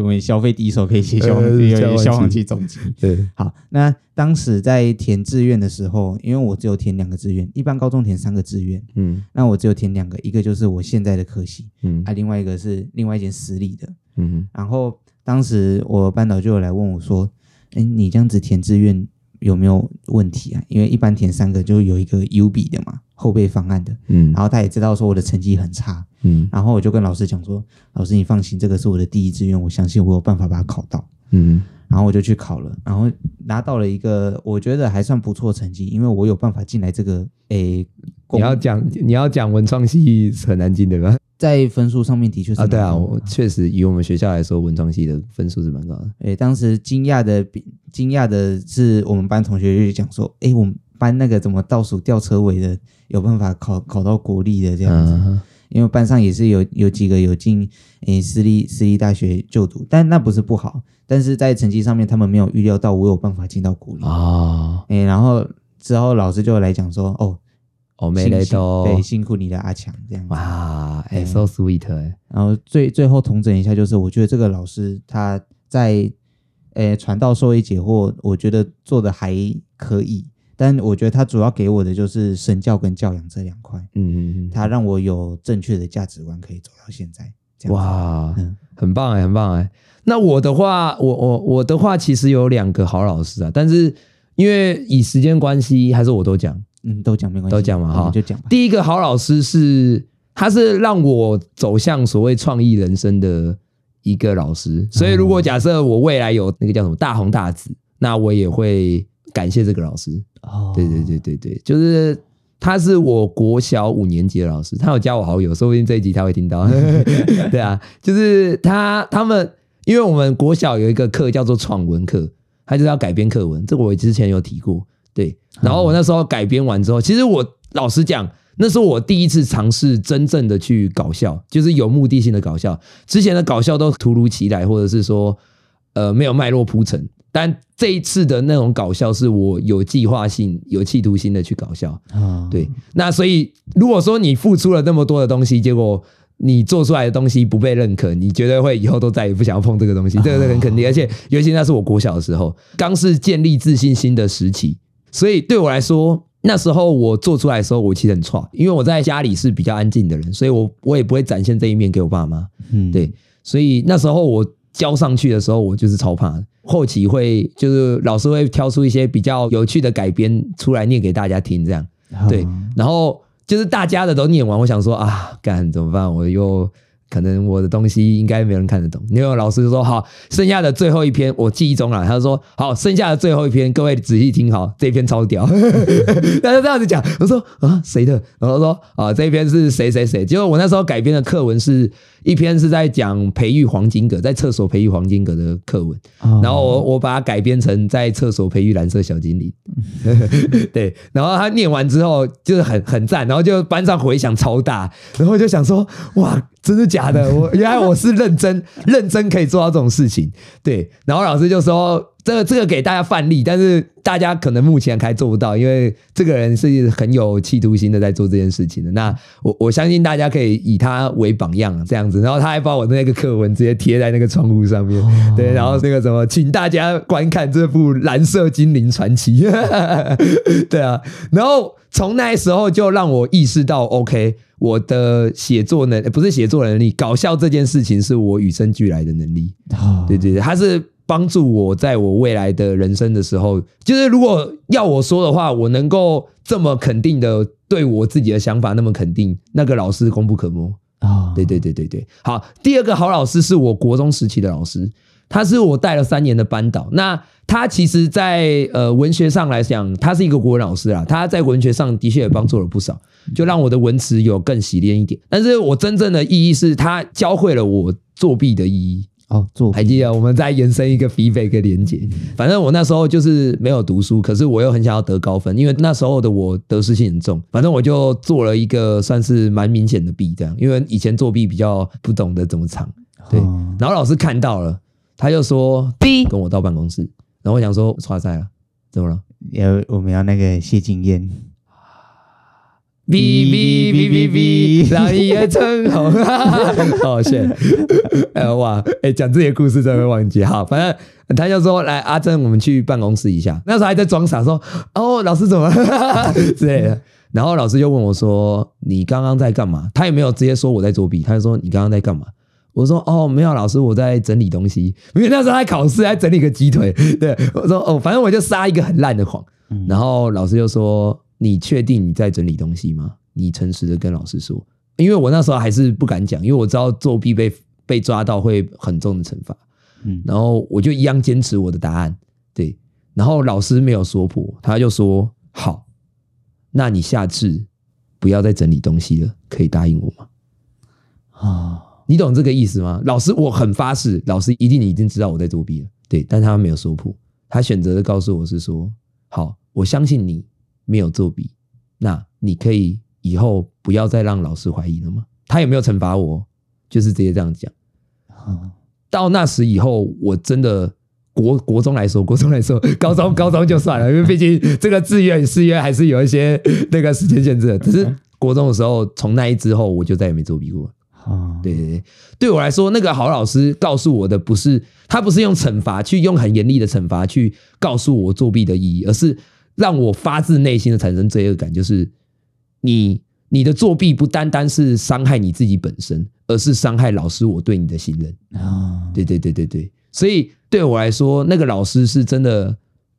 我们消费第一手可以写消防有消防器总集。对，好，那当时在填志愿的时候，因为我只有填两个志愿，一般高中填三个志愿，嗯，那我只有填两个，一个就是我现在的科系，嗯，啊，另外一个是另外一间私立的，嗯，然后当时我班导就有来问我说：“哎，你这样子填志愿有没有问题啊？因为一般填三个就有一个 U B 的嘛，后备方案的。嗯，然后他也知道说我的成绩很差。嗯，然后我就跟老师讲说：老师你放心，这个是我的第一志愿，我相信我有办法把它考到。嗯。”然后我就去考了，然后拿到了一个我觉得还算不错的成绩，因为我有办法进来这个诶。你要讲你要讲文创系很难进对吧？在分数上面的确是啊，对啊，我确实以我们学校来说，文创系的分数是蛮高的。诶，当时惊讶的惊讶的是，我们班同学就讲说，诶，我们班那个怎么倒数吊车尾的，有办法考考到国立的这样子。嗯因为班上也是有有几个有进诶私立私立大学就读，但那不是不好，但是在成绩上面他们没有预料到我有办法进到国立啊。诶，然后之后老师就来讲说，哦，哦，没来到对，辛苦你的阿强这样子。哇，哎，so sweet。然后最最后统整一下，就是我觉得这个老师他在诶传道授业解惑，我觉得做的还可以。但我觉得他主要给我的就是身教跟教养这两块，嗯嗯嗯，他让我有正确的价值观可以走到现在。哇，嗯，很棒哎，很棒哎。那我的话，我我我的话其实有两个好老师啊，但是因为以时间关系，还是我都讲，嗯，都讲没关系，都讲嘛哈，就讲吧。第一个好老师是，他是让我走向所谓创意人生的一个老师，所以如果假设我未来有那个叫什么大红大紫，那我也会感谢这个老师。哦，对对对对对，就是他是我国小五年级的老师，他有加我好友，说不定这一集他会听到。*laughs* 对啊，就是他他们，因为我们国小有一个课叫做创文课，他就是要改编课文，这个我之前有提过。对，然后我那时候改编完之后，其实我老实讲，那是我第一次尝试真正的去搞笑，就是有目的性的搞笑。之前的搞笑都突如其来，或者是说呃没有脉络铺陈。但这一次的那种搞笑，是我有计划性、有企图心的去搞笑。啊对。那所以，如果说你付出了那么多的东西，结果你做出来的东西不被认可，你绝对会以后都再也不想要碰这个东西，这个是很肯定。而且，尤其那是我国小的时候，刚是建立自信心的时期，所以对我来说，那时候我做出来的时候，我其实很挫，因为我在家里是比较安静的人，所以我我也不会展现这一面给我爸妈。嗯，对。所以那时候我交上去的时候，我就是超怕的。后期会就是老师会挑出一些比较有趣的改编出来念给大家听，这样对，然后就是大家的都念完，我想说啊，干怎么办？我又。可能我的东西应该没人看得懂。因为老师就说好，剩下的最后一篇我记忆中了。他说好，剩下的最后一篇，各位仔细听好，这篇超屌。*laughs* 他就这样子讲，我说啊谁的？然后说啊这一篇是谁谁谁。结果我那时候改编的课文是一篇是在讲培育黄金葛，在厕所培育黄金葛的课文。然后我我把它改编成在厕所培育蓝色小精灵。*laughs* 对，然后他念完之后就是很很赞，然后就班上回响超大，然后就想说哇。真的假的？我原来我是认真认真可以做到这种事情，对。然后老师就说：“这个这个给大家范例，但是大家可能目前还做不到，因为这个人是很有企图心的在做这件事情的。那我我相信大家可以以他为榜样，这样子。然后他还把我的那个课文直接贴在那个窗户上面，对。然后那个什么，请大家观看这部《蓝色精灵传奇》，*laughs* 对啊。然后从那时候就让我意识到，OK。我的写作能不是写作能力，搞笑这件事情是我与生俱来的能力。对对对，他是帮助我在我未来的人生的时候，就是如果要我说的话，我能够这么肯定的对我自己的想法那么肯定，那个老师功不可没啊。对对对对对，好，第二个好老师是我国中时期的老师，他是我带了三年的班导。那他其实在，在呃文学上来讲，他是一个国文老师啊，他在文学上的确也帮助了不少。就让我的文词有更洗练一点，但是我真正的意义是，他教会了我作弊的意义。哦，作弊，还记得我们再延伸一个 feedback 的连接。反正我那时候就是没有读书，可是我又很想要得高分，因为那时候的我得失心很重。反正我就做了一个算是蛮明显的弊，这样，因为以前作弊比较不懂得怎么藏。对，然后老师看到了，他就说 B，跟我到办公室，然后我想说，哇塞了，怎么了？要我们要那个谢金燕。哔哔哔哔哔，老爷真好，好笑。呃，哇，哎，讲这些故事真会忘记。好，反正他就说，来，阿珍，我们去办公室一下。那时候还在装傻，说，哦，老师怎么了 *laughs* 之类的。然后老师就问我说，你刚刚在干嘛？他也没有直接说我在作弊，他就说你刚刚在干嘛？我说哦，没有，老师，我在整理东西。因为那时候在考试，还整理个鸡腿。对，我说哦，反正我就撒一个很烂的谎。嗯、然后老师就说：“你确定你在整理东西吗？你诚实的跟老师说。”因为我那时候还是不敢讲，因为我知道作弊被被抓到会很重的惩罚。嗯，然后我就一样坚持我的答案。对，然后老师没有说破，他就说：“好，那你下次不要再整理东西了，可以答应我吗？”啊。你懂这个意思吗？老师，我很发誓，老师一定已经知道我在作弊了。对，但他没有说破，他选择的告诉我是说：好，我相信你没有作弊，那你可以以后不要再让老师怀疑了吗？他有没有惩罚我？就是直接这样讲。到那时以后，我真的国国中来说，国中来说，*laughs* 高中高中就算了，因为毕竟这个志愿与事业还是有一些 *laughs* 那个时间限制的。只是国中的时候，从那一之后，我就再也没作弊过。啊，对对对，对我来说，那个好老师告诉我的不是，他不是用惩罚去用很严厉的惩罚去告诉我作弊的意义，而是让我发自内心的产生罪恶感，就是你你的作弊不单单是伤害你自己本身，而是伤害老师我对你的信任啊！对对对对对，所以对我来说，那个老师是真的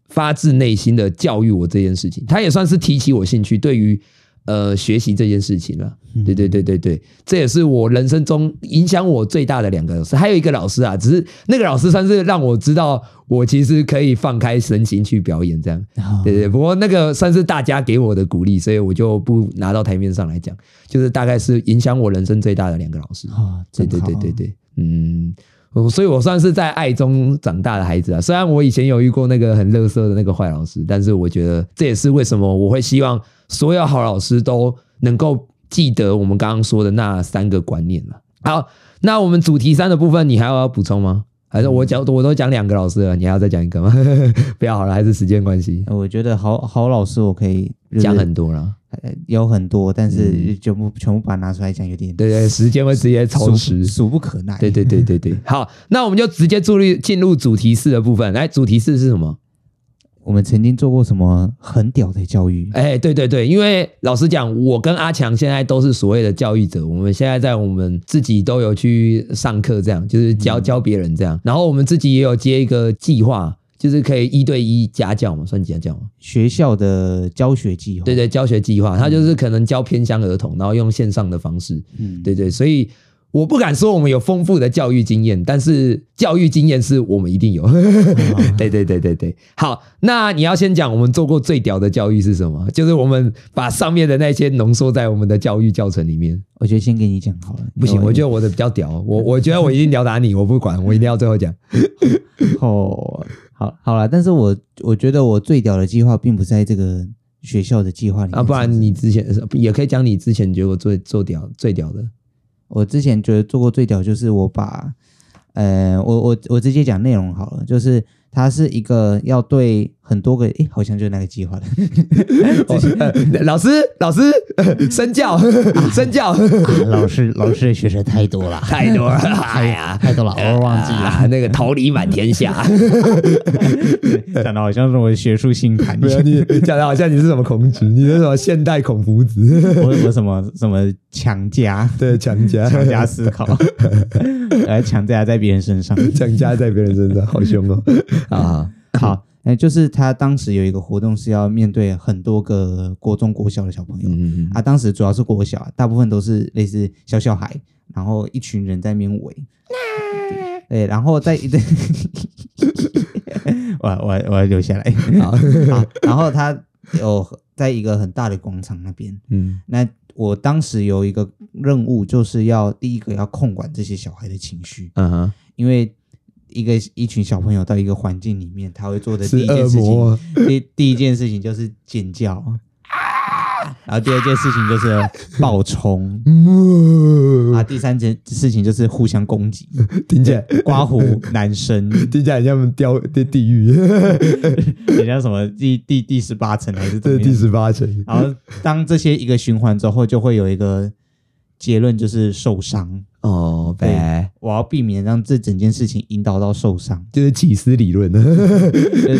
发自内心的教育我这件事情，他也算是提起我兴趣，对于。呃，学习这件事情了，对对对对对，这也是我人生中影响我最大的两个老师，还有一个老师啊，只是那个老师算是让我知道我其实可以放开身心去表演这样，*laughs* 对对。不过那个算是大家给我的鼓励，所以我就不拿到台面上来讲，就是大概是影响我人生最大的两个老师。啊，对对对对对，嗯。所以，我算是在爱中长大的孩子啊。虽然我以前有遇过那个很垃圾的那个坏老师，但是我觉得这也是为什么我会希望所有好老师都能够记得我们刚刚说的那三个观念了。好，那我们主题三的部分，你还要补充吗？还是我讲我都讲两个老师了，你还要再讲一个吗？*laughs* 不要好了，还是时间关系。我觉得好好老师我可以讲很多了。有很多，但是就不全部把它拿出来讲，有点对对，时间会直接超时，数不可耐。对对对对对，*laughs* 好，那我们就直接注意进入主题四的部分。来，主题四是什么？我们曾经做过什么很屌的教育？哎，对对对，因为老实讲，我跟阿强现在都是所谓的教育者，我们现在在我们自己都有去上课，这样就是教教别人这样，然后我们自己也有接一个计划。就是可以一对一家教嘛，算家教嘛？学校的教学计划，对对，教学计划，他就是可能教偏乡儿童，然后用线上的方式，嗯，对对，所以我不敢说我们有丰富的教育经验，但是教育经验是我们一定有，*laughs* 对对对对对。好，那你要先讲我们做过最屌的教育是什么？就是我们把上面的那些浓缩在我们的教育教程里面。我觉得先给你讲好了，不行，我觉得我的比较屌，我我觉得我一定吊打你，我不管，我一定要最后讲。*laughs* 哦。好，好了，但是我我觉得我最屌的计划并不在这个学校的计划里面啊，不然你之前也可以讲你之前觉得我最做屌最屌的。我之前觉得做过最屌就是我把，呃，我我我直接讲内容好了，就是。它是一个要对很多个，诶，好像就是那个计划的。*laughs* 老师，老师，身教，身教。*laughs* *laughs* 老师，老师的学生太多了，太多了。哎呀，太多了，我忘记了。那个桃李满天下，讲的好像是我学术性谈。你讲的好像你是什么孔子，你是什么现代孔夫子，我我什么什么强加，对，强加，强加思考，来强加在别人身上，强加在别人身上，好凶哦。啊，好，哎，就是他当时有一个活动是要面对很多个国中、国小的小朋友，嗯嗯，啊，当时主要是国小，大部分都是类似小小孩，然后一群人在那边围，对，然后在一对，*laughs* 我我我要留下来，好，*laughs* 好，然后他有在一个很大的广场那边，嗯，那我当时有一个任务，就是要第一个要控管这些小孩的情绪，嗯哼，因为。一个一群小朋友到一个环境里面，他会做的第一件事情，第第一件事情就是尖叫，啊，然后第二件事情就是暴冲，啊，第三件事情就是互相攻击，听见刮胡男生，*laughs* 听起来像掉地地狱，*laughs* 人家什么第第第十八层还是对第十八层，然后当这些一个循环之后，就会有一个结论，就是受伤。哦，对，我要避免让这整件事情引导到受伤，就是起司理论，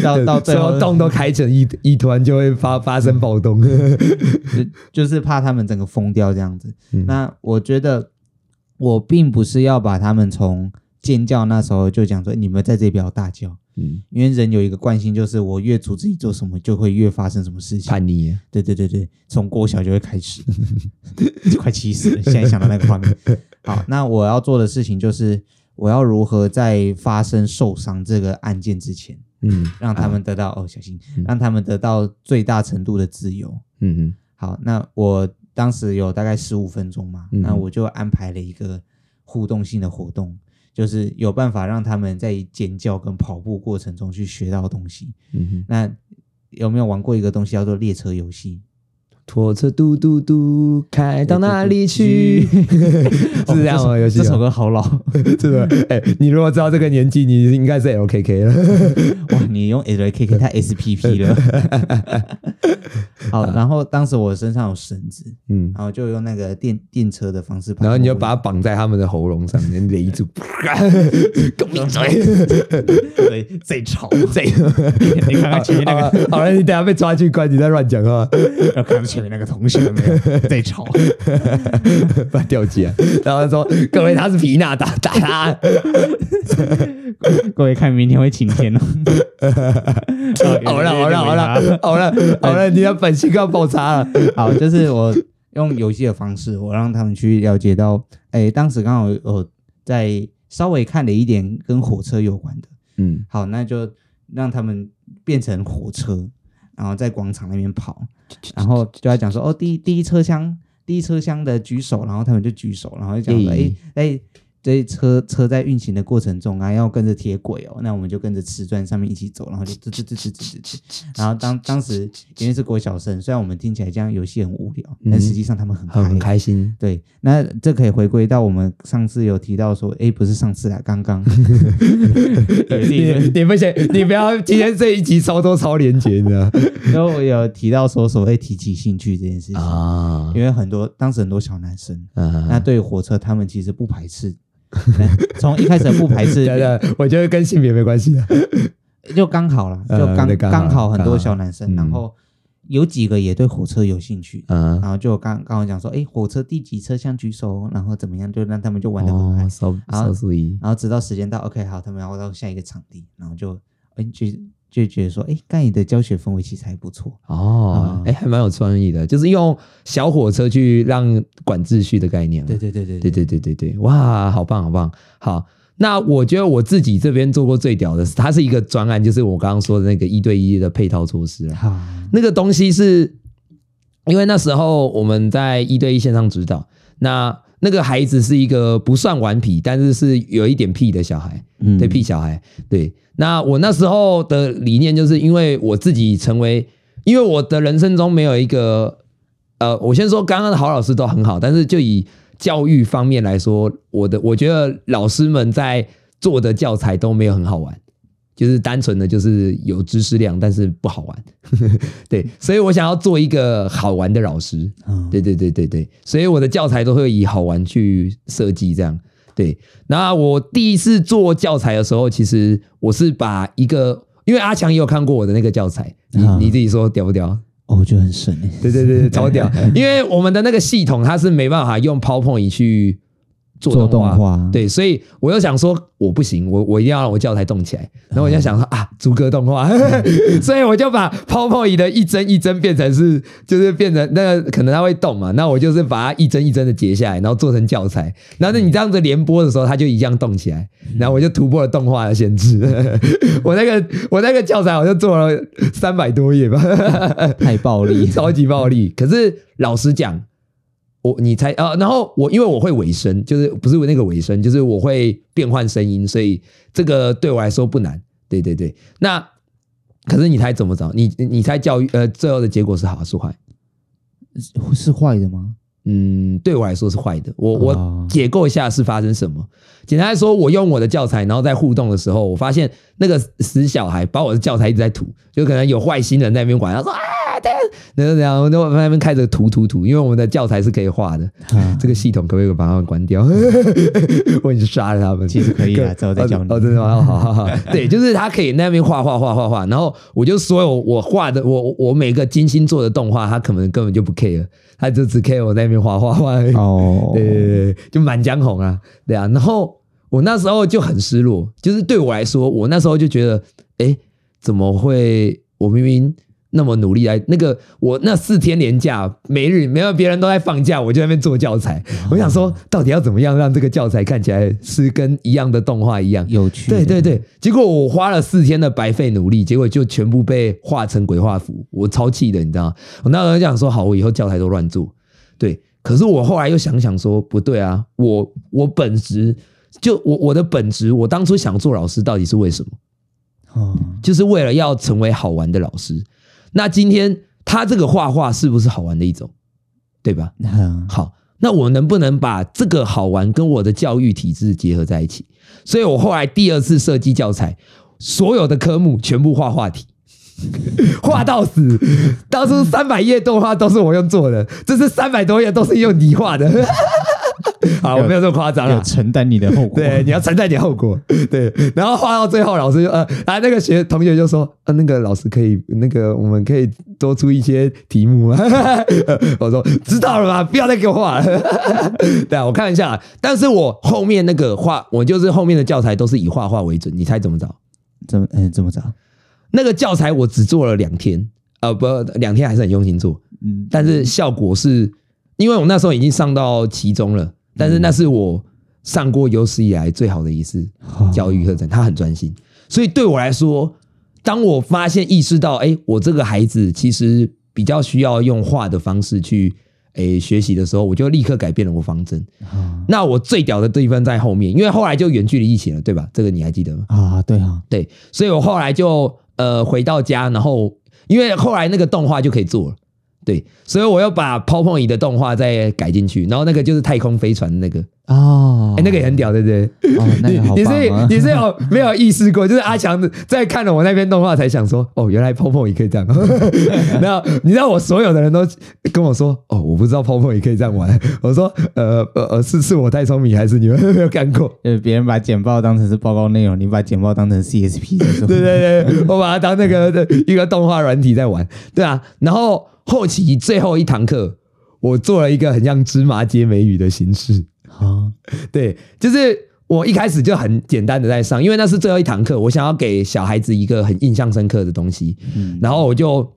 到 *laughs* 到最后洞都开成一一团，就会发发生暴动，*laughs* 就就是怕他们整个疯掉这样子。嗯、那我觉得我并不是要把他们从尖叫那时候就讲说你们在这边要大叫，嗯，因为人有一个惯性，就是我越阻止你做什么，就会越发生什么事情。叛逆，对对对对，从国小就会开始，就 *laughs* 快气死了。现在想到那个画面，好，那我要做的事情就是我要如何在发生受伤这个案件之前，嗯，让他们得到哦，小心，让他们得到最大程度的自由。嗯嗯，好，那我。当时有大概十五分钟嘛，那我就安排了一个互动性的活动，就是有办法让他们在尖叫跟跑步过程中去学到东西。嗯哼，那有没有玩过一个东西叫做列车游戏？拖车嘟嘟嘟，开到哪里去？*laughs* 是这样吗？游戏这首歌好老，*laughs* 是吧？哎，你如果知道这个年纪，你应该是 LKK 了。*laughs* 哇，你用 LKK 太 SPP 了。好，然后当时我身上有绳子，嗯，然后就用那个电电车的方式，然后你就把它绑在他们的喉咙上面勒住，闭嘴，对，最吵，最，你看看前面那个，好了，你等下被抓去关，你再乱讲话，要看前面那个同学没有在吵，把他吊起来，然后说各位他是皮娜打打他，*laughs* 各位看明天会晴天哦。*laughs* 好了 *laughs* 好了好了好了好了，你的本性要爆炸了。好，就是我用游戏的方式，我让他们去了解到，哎，当时刚好我在稍微看了一点跟火车有关的，嗯，好，那就让他们变成火车，然后在广场那边跑，然后就要讲说，哦，第一第一车厢第一车厢的举手，然后他们就举手，然后就讲说，哎哎。这车车在运行的过程中啊，要跟着铁轨哦，那我们就跟着瓷砖上面一起走，然后就吱吱吱吱吱吱吱，然后当当时因为是国小生，虽然我们听起来这样游戏很无聊，但实际上他们很很开心。对，那这可以回归到我们上次有提到说，哎，不是上次啊，刚刚。*laughs* 你你不行，你不要今天这一集超多超连结的。*laughs* 然后我有提到说，所谓提起兴趣这件事情啊，因为很多当时很多小男生，那对火车他们其实不排斥。*laughs* 从一开始不排斥，对对，我觉得跟性别没关系啊，*laughs* 就刚好了，就刚刚好很多小男生，然后有几个也对火车有兴趣，嗯然后就刚刚我讲说，哎，火车第几车厢举手，然后怎么样，就让他们就玩得很嗨，然后然后直到时间到，OK，好，他们要到下一个场地，然后就哎就。就觉得说，哎，干你的教学氛围其实还不错哦，哎、嗯，还蛮有创意的，就是用小火车去让管秩序的概念。对对对对对对对对对，哇，好棒好棒！好，那我觉得我自己这边做过最屌的是，它是一个专案，就是我刚刚说的那个一对一的配套措施。好，那个东西是因为那时候我们在一对一线上指导，那那个孩子是一个不算顽皮，但是是有一点屁的小孩，嗯，对，屁小孩，对。那我那时候的理念就是，因为我自己成为，因为我的人生中没有一个，呃，我先说刚刚的好老师都很好，但是就以教育方面来说，我的我觉得老师们在做的教材都没有很好玩，就是单纯的就是有知识量，但是不好玩，*laughs* 对，所以我想要做一个好玩的老师，对对对对对，所以我的教材都会以好玩去设计这样。对，那我第一次做教材的时候，其实我是把一个，因为阿强也有看过我的那个教材，你你自己说屌不屌？哦，我觉得很神诶。对对对，超 *laughs* 屌，因为我们的那个系统它是没办法用 PowerPoint 去。做动画，对，所以我又想说，我不行，我我一定要让我教材动起来。然后我就想说啊，逐格动画，*laughs* 所以我就把 PowerPoint 的一帧一帧变成是，就是变成那个可能它会动嘛，那我就是把它一帧一帧的截下来，然后做成教材。然后你这样子连播的时候，它就一样动起来。然后我就突破了动画的限制，*laughs* 我那个我那个教材我就做了三百多页吧，太暴力，*laughs* 超级暴力。可是老实讲。我你猜啊，然后我因为我会尾声，就是不是那个尾声，就是我会变换声音，所以这个对我来说不难。对对对，那可是你猜怎么着？你你猜教育呃最后的结果是好是坏？是坏的吗？嗯，对我来说是坏的。我我解构一下是发生什么？简单来说，我用我的教材，然后在互动的时候，我发现那个死小孩把我的教材一直在吐，就可能有坏心人在那边管，他说啊。然后然后在那边开着涂涂涂，因为我们的教材是可以画的，啊、这个系统可不可以把它们关掉？*laughs* 我已经杀了他们，其实可以啊，之后再教你。哦，真的吗？好好好，*laughs* 对，就是他可以那边画画画画画，然后我就所有我画的，我我每个精心做的动画，他可能根本就不 care，他就只 care 我在那边画画画。哦，*laughs* 对对对，就满江红啊，对啊，然后。我那时候就很失落，就是对我来说，我那时候就觉得，哎，怎么会？我明明那么努力来，那个我那四天连假，每日没有别人都在放假，我就在那边做教材。哦、我想说，到底要怎么样让这个教材看起来是跟一样的动画一样有趣？对对对。结果我花了四天的白费努力，结果就全部被画成鬼画符，我超气的，你知道吗？我那时候想说，好，我以后教材都乱做。对，可是我后来又想想说，不对啊，我我本职。就我我的本职，我当初想做老师，到底是为什么？哦，就是为了要成为好玩的老师。那今天他这个画画是不是好玩的一种？对吧？好，那我能不能把这个好玩跟我的教育体制结合在一起？所以我后来第二次设计教材，所有的科目全部画画题，*laughs* 画到死。当初三百页动画都是我用做的，这是三百多页都是用你画的。*laughs* 好，我没有这么夸张了。承担你的后果，对，你要承担点后果。*laughs* 对，然后画到最后，老师就呃，啊，那个学同学就说，呃，那个老师可以，那个我们可以多出一些题目啊。*laughs* 我说知道了吧？不要再给我画了。对啊，我看一下，但是我后面那个画，我就是后面的教材都是以画画为准。你猜怎么着？怎么嗯，怎么着？那个教材我只做了两天，呃，不，两天还是很用心做。嗯，但是效果是。因为我那时候已经上到期中了，但是那是我上过有史以来最好的一次教育课程，他很专心，所以对我来说，当我发现意识到，哎，我这个孩子其实比较需要用画的方式去诶学习的时候，我就立刻改变了我方针。那我最屌的地方在后面，因为后来就远距离疫情了，对吧？这个你还记得吗？啊，对啊，对，所以我后来就呃回到家，然后因为后来那个动画就可以做了。对，所以我要把 PowerPoint 的动画再改进去，然后那个就是太空飞船那个。哦，哎，那个也很屌，对不对？哦，那个好啊！你是你是有没有意识过？就是阿强在看了我那篇动画才想说，哦，原来 PowerPoint 也可以这样。*laughs* 然后你知道我所有的人都跟我说，哦，我不知道 PowerPoint 也可以这样玩。我说，呃呃呃，是是我太聪明，还是你们 *laughs* 没有看过？呃，别人把简报当成是报告内容，你把简报当成 CSP *laughs* 对对对，我把它当那个一个动画软体在玩，对啊，然后。后期最后一堂课，我做了一个很像芝麻街美语的形式。啊，*laughs* 对，就是我一开始就很简单的在上，因为那是最后一堂课，我想要给小孩子一个很印象深刻的东西。嗯，然后我就。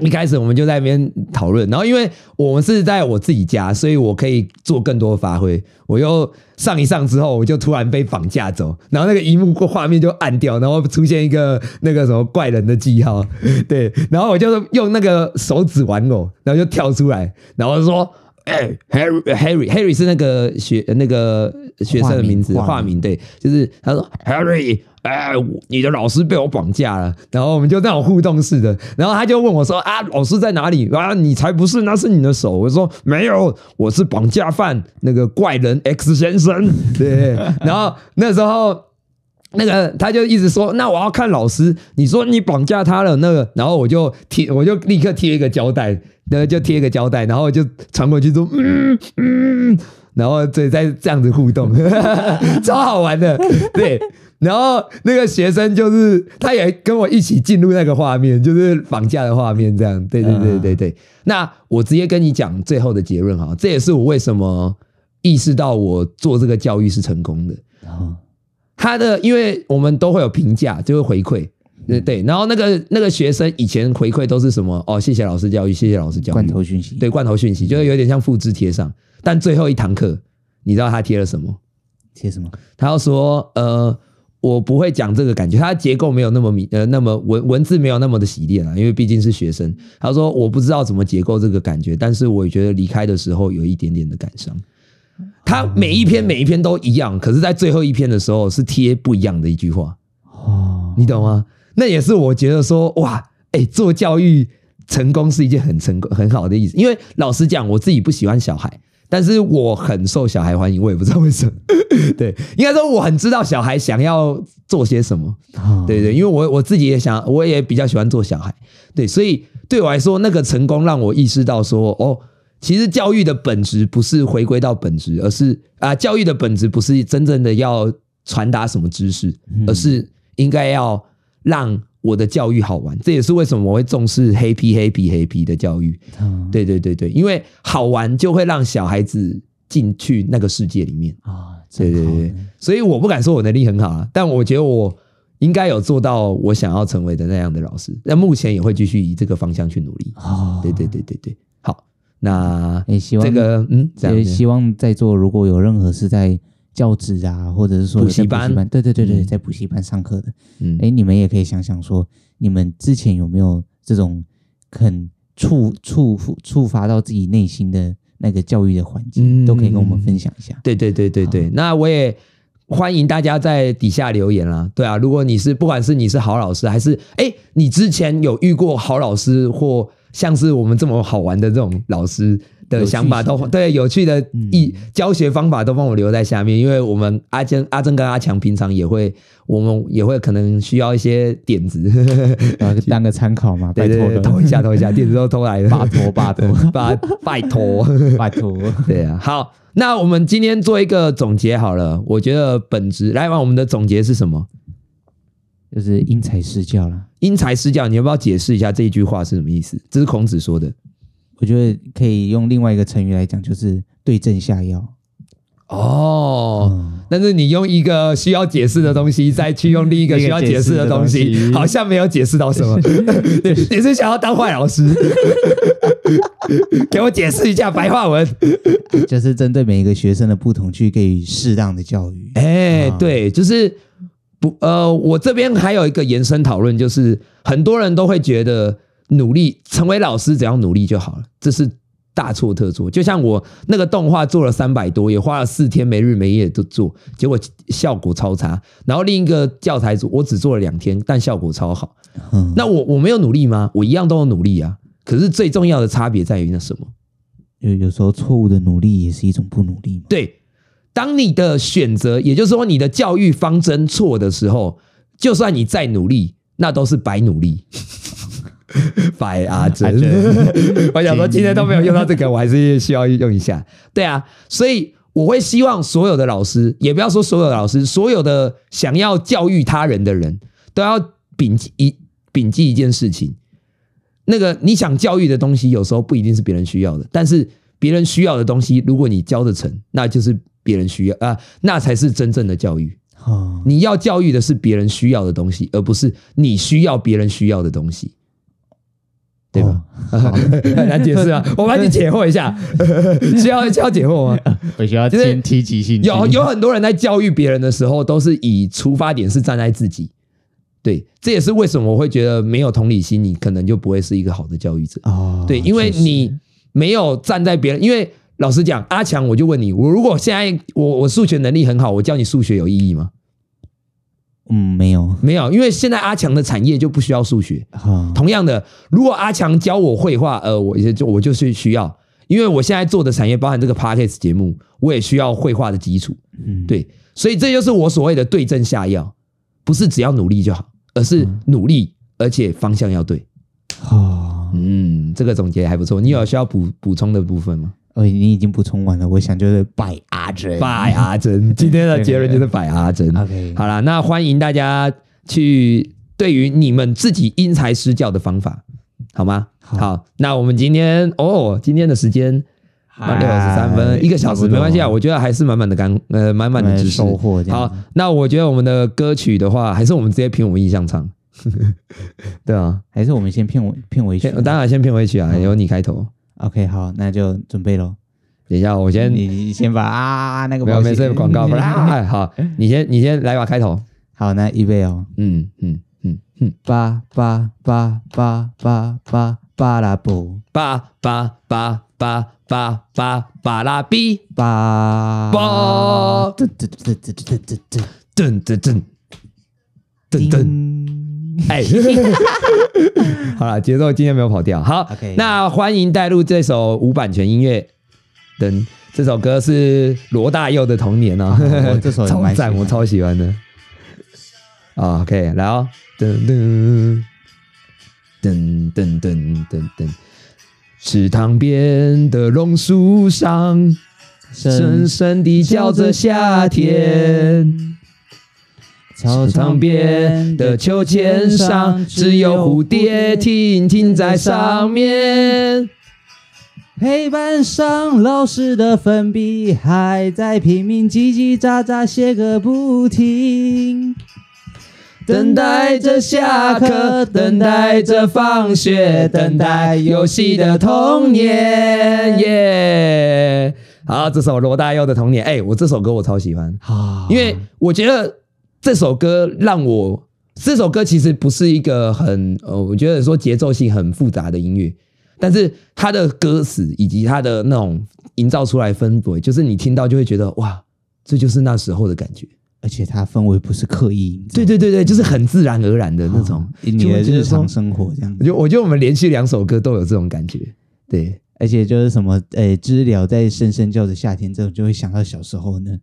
一开始我们就在那边讨论，然后因为我们是在我自己家，所以我可以做更多的发挥。我又上一上之后，我就突然被绑架走，然后那个萤幕画面就暗掉，然后出现一个那个什么怪人的记号，*laughs* 对，然后我就用那个手指玩偶，然后就跳出来，然后说：“哎，Harry，Harry，Harry 是那个学那个学生的名字，化名，对，就是他说 Harry。”哎，你的老师被我绑架了，然后我们就那种互动式的，然后他就问我说：“啊，老师在哪里？啊，你才不是，那是你的手。”我说：“没有，我是绑架犯，那个怪人 X 先生。”对，然后那时候那个他就一直说：“那我要看老师，你说你绑架他了那个。”然后我就贴，我就立刻贴一个胶带，然后就贴一个胶带，然后就传过去说：“嗯 *laughs* 嗯。”然后再再这样子互动，*laughs* 超好玩的，对。然后那个学生就是，他也跟我一起进入那个画面，就是绑架的画面，这样。对对对对对。那我直接跟你讲最后的结论哈，这也是我为什么意识到我做这个教育是成功的。他的，因为我们都会有评价，就会回馈，对对。然后那个那个学生以前回馈都是什么？哦，谢谢老师教育，谢谢老师教育。罐头讯息，对，罐头讯息，就是有点像复制贴上。但最后一堂课，你知道他贴了什么？贴什么？他要说，呃。我不会讲这个感觉，它结构没有那么明，呃，那么文文字没有那么的洗练啊，因为毕竟是学生。他说我不知道怎么结构这个感觉，但是我觉得离开的时候有一点点的感伤。他每一篇每一篇都一样，可是在最后一篇的时候是贴不一样的一句话。哦，你懂吗？那也是我觉得说哇，哎，做教育成功是一件很成功很好的意思。因为老实讲，我自己不喜欢小孩。但是我很受小孩欢迎，我也不知道为什么。*laughs* 对，应该说我很知道小孩想要做些什么。对对，因为我我自己也想，我也比较喜欢做小孩。对，所以对我来说，那个成功让我意识到说，哦，其实教育的本质不是回归到本质，而是啊，教育的本质不是真正的要传达什么知识，而是应该要让我的教育好玩。这也是为什么我会重视 happy happy happy 的教育。对对对对，因为好玩就会让小孩子进去那个世界里面啊。对对对，所以我不敢说我能力很好啊，但我觉得我。应该有做到我想要成为的那样的老师，那目前也会继续以这个方向去努力。哦，对对对对对，好，那也希望这个嗯，也希望在座如果有任何是在教职啊，或者是说补习班，对对对对，在补习班上课的，嗯，哎，你们也可以想想说，你们之前有没有这种很触触触发到自己内心的那个教育的环境，都可以跟我们分享一下。对对对对对，那我也。欢迎大家在底下留言啦，对啊，如果你是不管是你是好老师，还是哎，你之前有遇过好老师，或像是我们这么好玩的这种老师的想法，都对有趣的一教学方法都帮我留在下面，因为我们阿珍、阿珍跟阿强平常也会，我们也会可能需要一些点子，*laughs* *laughs* 当个参考嘛，对对对，偷一下偷一下，*laughs* 点子都偷来的，拜托拜托。拜拜托。拜托，对啊，好。那我们今天做一个总结好了，我觉得本质来吧，我们的总结是什么？就是因材施教啦。因材施教，你要不要解释一下这一句话是什么意思？这是孔子说的。我觉得可以用另外一个成语来讲，就是对症下药。哦，嗯、但是你用一个需要解释的东西，再去用另一个需要解释的东西，好像没有解释到什么。*laughs* 你是想要当坏老师？*laughs* 给我解释一下白话文，就是针对每一个学生的不同去给予适当的教育。哎，对，就是不呃，我这边还有一个延伸讨论，就是很多人都会觉得努力成为老师，只要努力就好了，这是。大错特错，就像我那个动画做了三百多，也花了四天没日没夜都做，结果效果超差。然后另一个教材组我只做了两天，但效果超好。嗯、那我我没有努力吗？我一样都有努力啊。可是最重要的差别在于那什么？有有时候错误的努力也是一种不努力。对，当你的选择，也就是说你的教育方针错的时候，就算你再努力，那都是白努力。*laughs* 白阿珍，*laughs* 我想说今天都没有用到这个，我还是需要用一下。对啊，所以我会希望所有的老师，也不要说所有的老师，所有的想要教育他人的人都要摒记一摒记一件事情：那个你想教育的东西，有时候不一定是别人需要的，但是别人需要的东西，如果你教得成，那就是别人需要啊，那才是真正的教育。你要教育的是别人需要的东西，而不是你需要别人需要的东西。对吧？*laughs* 很难解释啊，*laughs* 我帮你解惑一下。*laughs* 需要需要解惑吗？我需要先提及性。有有很多人在教育别人的时候，都是以出发点是站在自己。对，这也是为什么我会觉得没有同理心，你可能就不会是一个好的教育者。哦，对，因为你没有站在别人。因为老实讲，阿强，我就问你，我如果现在我我数学能力很好，我教你数学有意义吗？嗯，没有，没有，因为现在阿强的产业就不需要数学。同样的，如果阿强教我绘画，呃，我也就我就是需要，因为我现在做的产业包含这个 Podcast 节目，我也需要绘画的基础。嗯，对，所以这就是我所谓的对症下药，不是只要努力就好，而是努力，而且方向要对。哦，嗯，这个总结还不错，你有需要补补充的部分吗？哦，你已经补充完了，我想就是拜阿珍，拜阿珍。今天的结论就是拜阿珍。OK，好了，那欢迎大家去对于你们自己因材施教的方法，好吗？好，好，那我们今天哦，今天的时间六十三分，一个小时没关系啊，我觉得还是满满的干呃满满的知识收获。好，那我觉得我们的歌曲的话，还是我们直接凭我们印象唱，*laughs* 对啊，还是我们先片尾片尾曲，当然先片尾曲啊，由你开头。OK，好，那就准备喽。等一下，我先，你你先把啊那个没有没事广告，*laughs* 哎，好，你先你先来把开头。好，那预备哦。嗯嗯嗯嗯，八八八八八八八拉布，八八八八八八八拉比，八。八。噔噔噔噔噔噔噔。噔噔噔。噔。*laughs* 哎，*laughs* 好了，节奏今天没有跑调。好那欢迎带入这首无版权音乐。等这首歌是罗大佑的《童年》哦，哦这首 *laughs* 超赞，我超喜欢的。啊、OK，来哦，噔噔噔噔噔噔噔噔，池塘边的榕树上，深深地叫着夏天。操场边的秋千上，只有蝴蝶停停在上面。黑板上老师的粉笔还在拼命叽叽喳喳写个不停。等待着下课，等待着放学，等待游戏的童年。耶！好，这首罗大佑的童年。哎，我这首歌我超喜欢，因为我觉得。这首歌让我，这首歌其实不是一个很呃，我觉得说节奏性很复杂的音乐，但是它的歌词以及它的那种营造出来氛围，就是你听到就会觉得哇，这就是那时候的感觉，而且它氛围不是刻意，对对对对，就是很自然而然的那种，你的日常生活这样。我觉得我觉得我们连续两首歌都有这种感觉，对，而且就是什么，诶，知了在声声叫着夏天，这种就会想到小时候呢。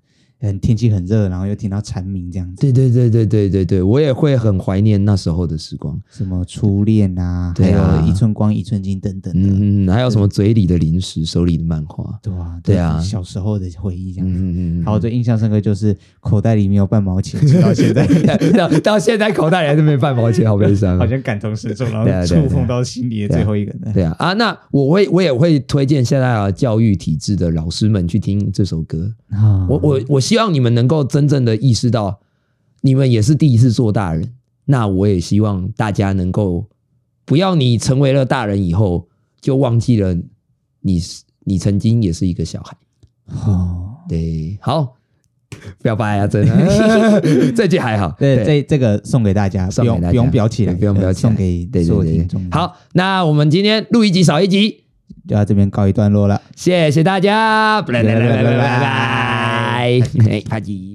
很天气很热，然后又听到蝉鸣这样子。对对对对对对对，我也会很怀念那时候的时光，什么初恋啊，对啊，还有一寸光一寸金等等的。嗯，还有什么嘴里的零食，手里的漫画。对啊，对啊，小时候的回忆这样子。嗯嗯好，我最印象深刻就是口袋里没有半毛钱，直到现在，*laughs* 到到现在口袋里还是没半毛钱，好悲伤，好像感同身受，然后触碰到心里的最后一个人。对啊啊，那我会我也会推荐现在啊教育体制的老师们去听这首歌啊。我我我希望你们能够。真正的意识到，你们也是第一次做大人。那我也希望大家能够不要你成为了大人以后，就忘记了你你曾经也是一个小孩。哦，对，好，不要掰啊，真的，*laughs* 这句还好。对，这这个送给大家，送给大家，不用不用裱起来，不用表起来，送给所有听众。好，那我们今天录一集少一集，就到这边告一段落了。谢谢大家，拜拜拜拜拜拜，哎，啪叽。